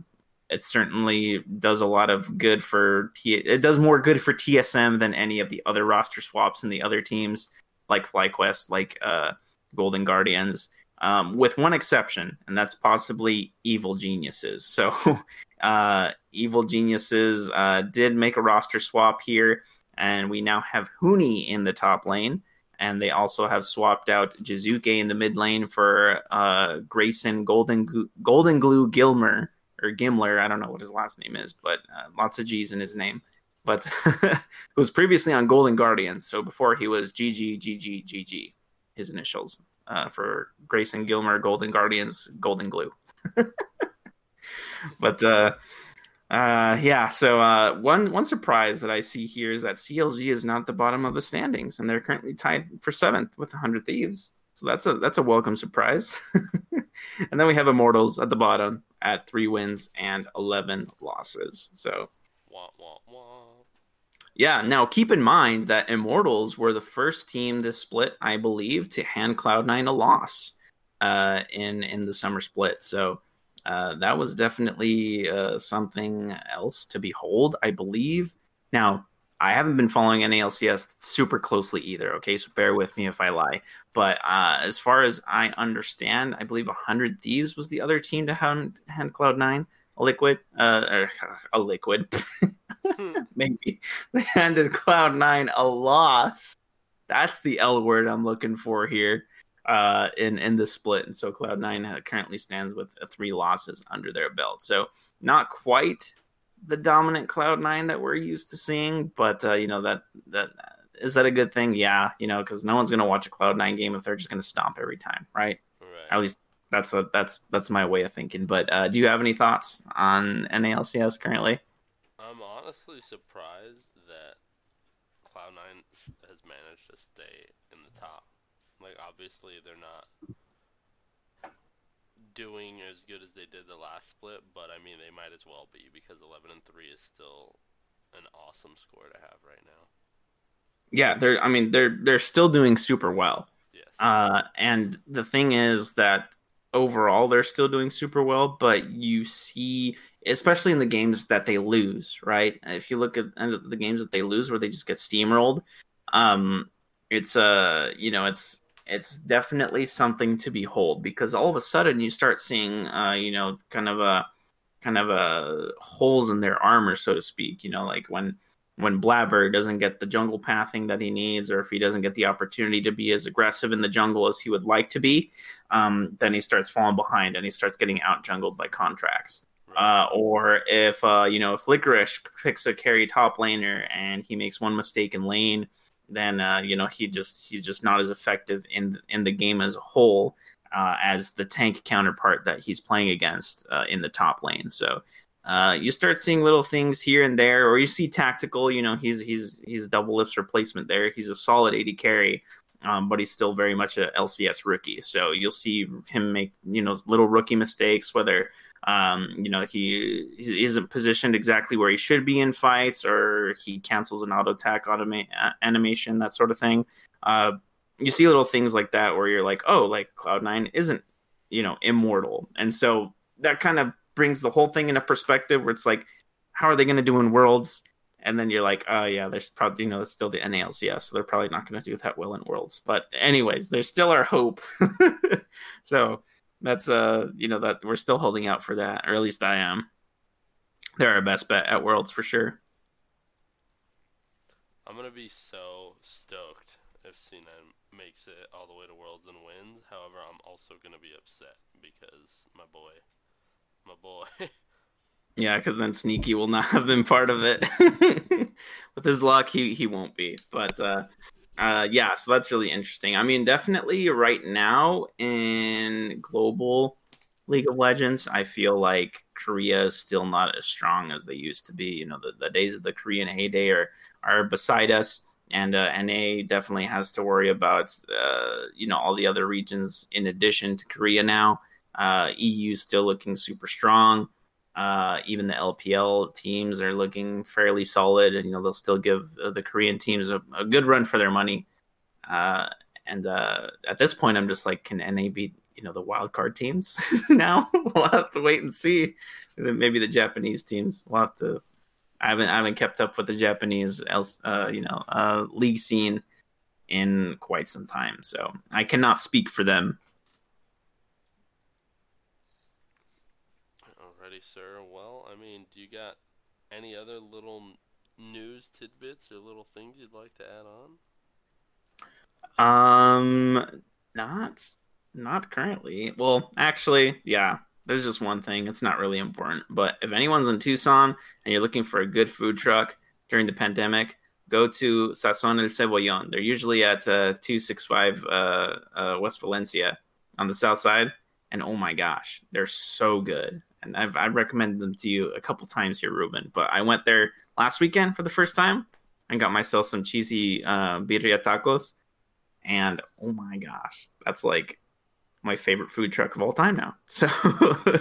it certainly does a lot of good for T. It does more good for TSM than any of the other roster swaps in the other teams, like FlyQuest, like uh, Golden Guardians. Um, with one exception, and that's possibly Evil Geniuses. So, uh, Evil Geniuses uh, did make a roster swap here, and we now have Huni in the top lane, and they also have swapped out Jizuke in the mid lane for uh, Greyson Golden Golden Glue Gilmer or Gimler. I don't know what his last name is, but uh, lots of G's in his name. But was previously on Golden Guardians, so before he was GG GG GG, his initials uh, for Greyson Gilmer, Golden Guardians, Golden Glue. but uh, uh, yeah, so uh, one one surprise that I see here is that CLG is not the bottom of the standings, and they're currently tied for seventh with 100 Thieves. So that's a that's a welcome surprise. and then we have Immortals at the bottom at three wins and 11 losses. So wah, wah. Yeah, now keep in mind that Immortals were the first team this split, I believe, to hand Cloud9 a loss uh, in in the summer split. So uh, that was definitely uh, something else to behold, I believe. Now, I haven't been following NALCS super closely either, okay? So bear with me if I lie. But uh, as far as I understand, I believe 100 Thieves was the other team to hand, hand Cloud9 a liquid, uh, or a liquid. maybe they handed Cloud Nine a loss. That's the L word I'm looking for here uh, in in the split. And so Cloud Nine currently stands with uh, three losses under their belt. So not quite the dominant Cloud Nine that we're used to seeing, but uh, you know that that is that a good thing? Yeah, you know, because no one's gonna watch a Cloud Nine game if they're just gonna stomp every time, right? Right. At least that's what that's that's my way of thinking. But uh, do you have any thoughts on NALCS currently? I'm honestly surprised that Cloud9 has managed to stay in the top. Like, obviously, they're not doing as good as they did the last split, but I mean, they might as well be because 11 and 3 is still an awesome score to have right now. Yeah, they're. I mean, they're they're still doing super well. Yes. Uh, and the thing is that overall they're still doing super well, but you see, especially in the games that they lose, right? If you look at the games that they lose where they just get steamrolled, um, it's uh, you know, it's it's definitely something to behold because all of a sudden you start seeing, uh, you know, kind of a kind of a holes in their armor, so to speak. You know, like when when Blabber doesn't get the jungle pathing that he needs, or if he doesn't get the opportunity to be as aggressive in the jungle as he would like to be, um, then he starts falling behind and he starts getting out jungled by Contractz. Uh, or if uh, you know if Licorice picks a carry top laner and he makes one mistake in lane, then uh, you know he just he's just not as effective in in the game as a whole uh, as the tank counterpart that he's playing against uh, in the top lane. So uh, you start seeing little things here and there, or you see tactical. You know, he's he's he's Doublelift's replacement there. He's a solid AD carry, um, but he's still very much a LCS rookie. So you'll see him make you know little rookie mistakes, whether um, you know he, he isn't positioned exactly where he should be in fights, or he cancels an auto attack automa- animation, that sort of thing. Uh, you see little things like that where you're like, oh, like Cloud Nine isn't you know immortal, and so that kind of brings the whole thing into perspective where it's like, how are they going to do in Worlds? And then you're like, oh yeah, there's probably you know it's still the NALCS, so they're probably not going to do that well in Worlds. But anyways, there's still our hope. so that's uh you know that we're still holding out for that, or at least I am. They're our best bet at Worlds for sure. I'm gonna be so stoked if C9 makes it all the way to Worlds and wins. However, I'm also gonna be upset because my boy my boy. yeah, because then Sneaky will not have been part of it. With his luck, he he won't be. But uh, uh, yeah, so that's really interesting. I mean, definitely right now in global League of Legends, I feel like Korea is still not as strong as they used to be. You know, the, the days of the Korean heyday are are beside us. And uh, NA definitely has to worry about, uh, you know, all the other regions in addition to Korea now. Uh, EU still looking super strong. Uh, even the LPL teams are looking fairly solid, you know they'll still give uh, the Korean teams a, a good run for their money. Uh, and uh, at this point, I'm just like, can NA beat you know the wild card teams now? we'll have to wait and see. Maybe the Japanese teams. We'll have to. I haven't I haven't kept up with the Japanese uh, you know uh, league scene in quite some time, so I cannot speak for them sir. Well, I mean, do you got any other little news tidbits or little things you'd like to add on? Um, not not currently. Well, actually, yeah. There's just one thing. It's not really important, but if anyone's in Tucson and you're looking for a good food truck during the pandemic, go to Sazon El Cebollon. They're usually at uh, 265 uh, uh, West Valencia on the south side. And oh my gosh, they're so good and I've I've recommended them to you a couple times here, Ruben. But I went there last weekend for the first time and got myself some cheesy uh, birria tacos, and oh my gosh, that's like my favorite food truck of all time now. So yeah,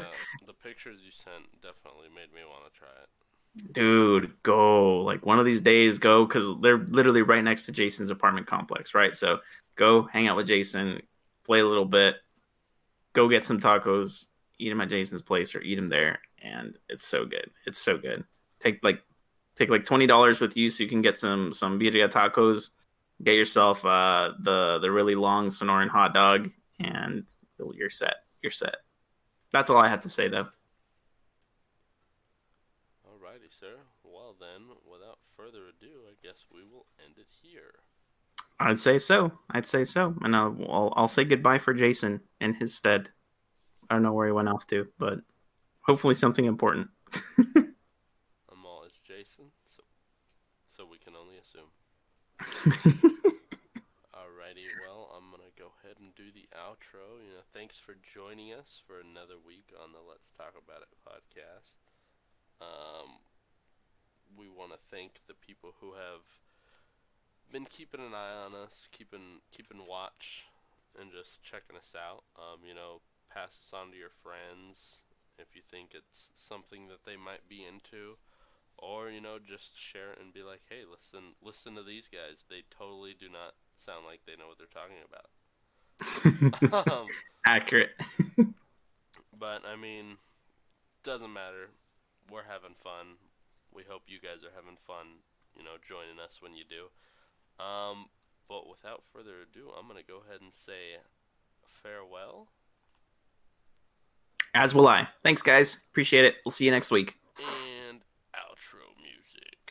the pictures you sent definitely made me want to try it. Dude, go like one of these days, go because they're literally right next to Jason's apartment complex, right? So go hang out with Jason, play a little bit, go get some tacos, eat them at Jason's place or eat them there, and it's so good. It's so good. Take like take like twenty dollars with you so you can get some some birria tacos. Get yourself uh, the the really long Sonoran hot dog, and you're set. You're set. That's all I have to say though. Alrighty, sir. Well then, without further ado, I guess we will end it here. I'd say so. I'd say so, and I'll I'll, I'll say goodbye for Jason in his stead. I don't know where he went off to, but hopefully something important. I'm all as Jason, so so we can only assume. Alrighty, well, I'm gonna go ahead and do the outro. You know, thanks for joining us for another week on the Let's Talk About It podcast. Um, we want to thank the people who have been keeping an eye on us, keeping keeping watch, and just checking us out. Um, you know, pass this on to your friends if you think it's something that they might be into. Or you know just share it and be like hey listen listen to these guys. They totally do not sound like they know what they're talking about. Um, accurate. but i mean doesn't matter. We're having fun. We hope you guys are having fun you know joining us when you do. Um, but without further ado i'm going to go ahead and say farewell as will I. Thanks, guys. Appreciate it. We'll see you next week. And outro music.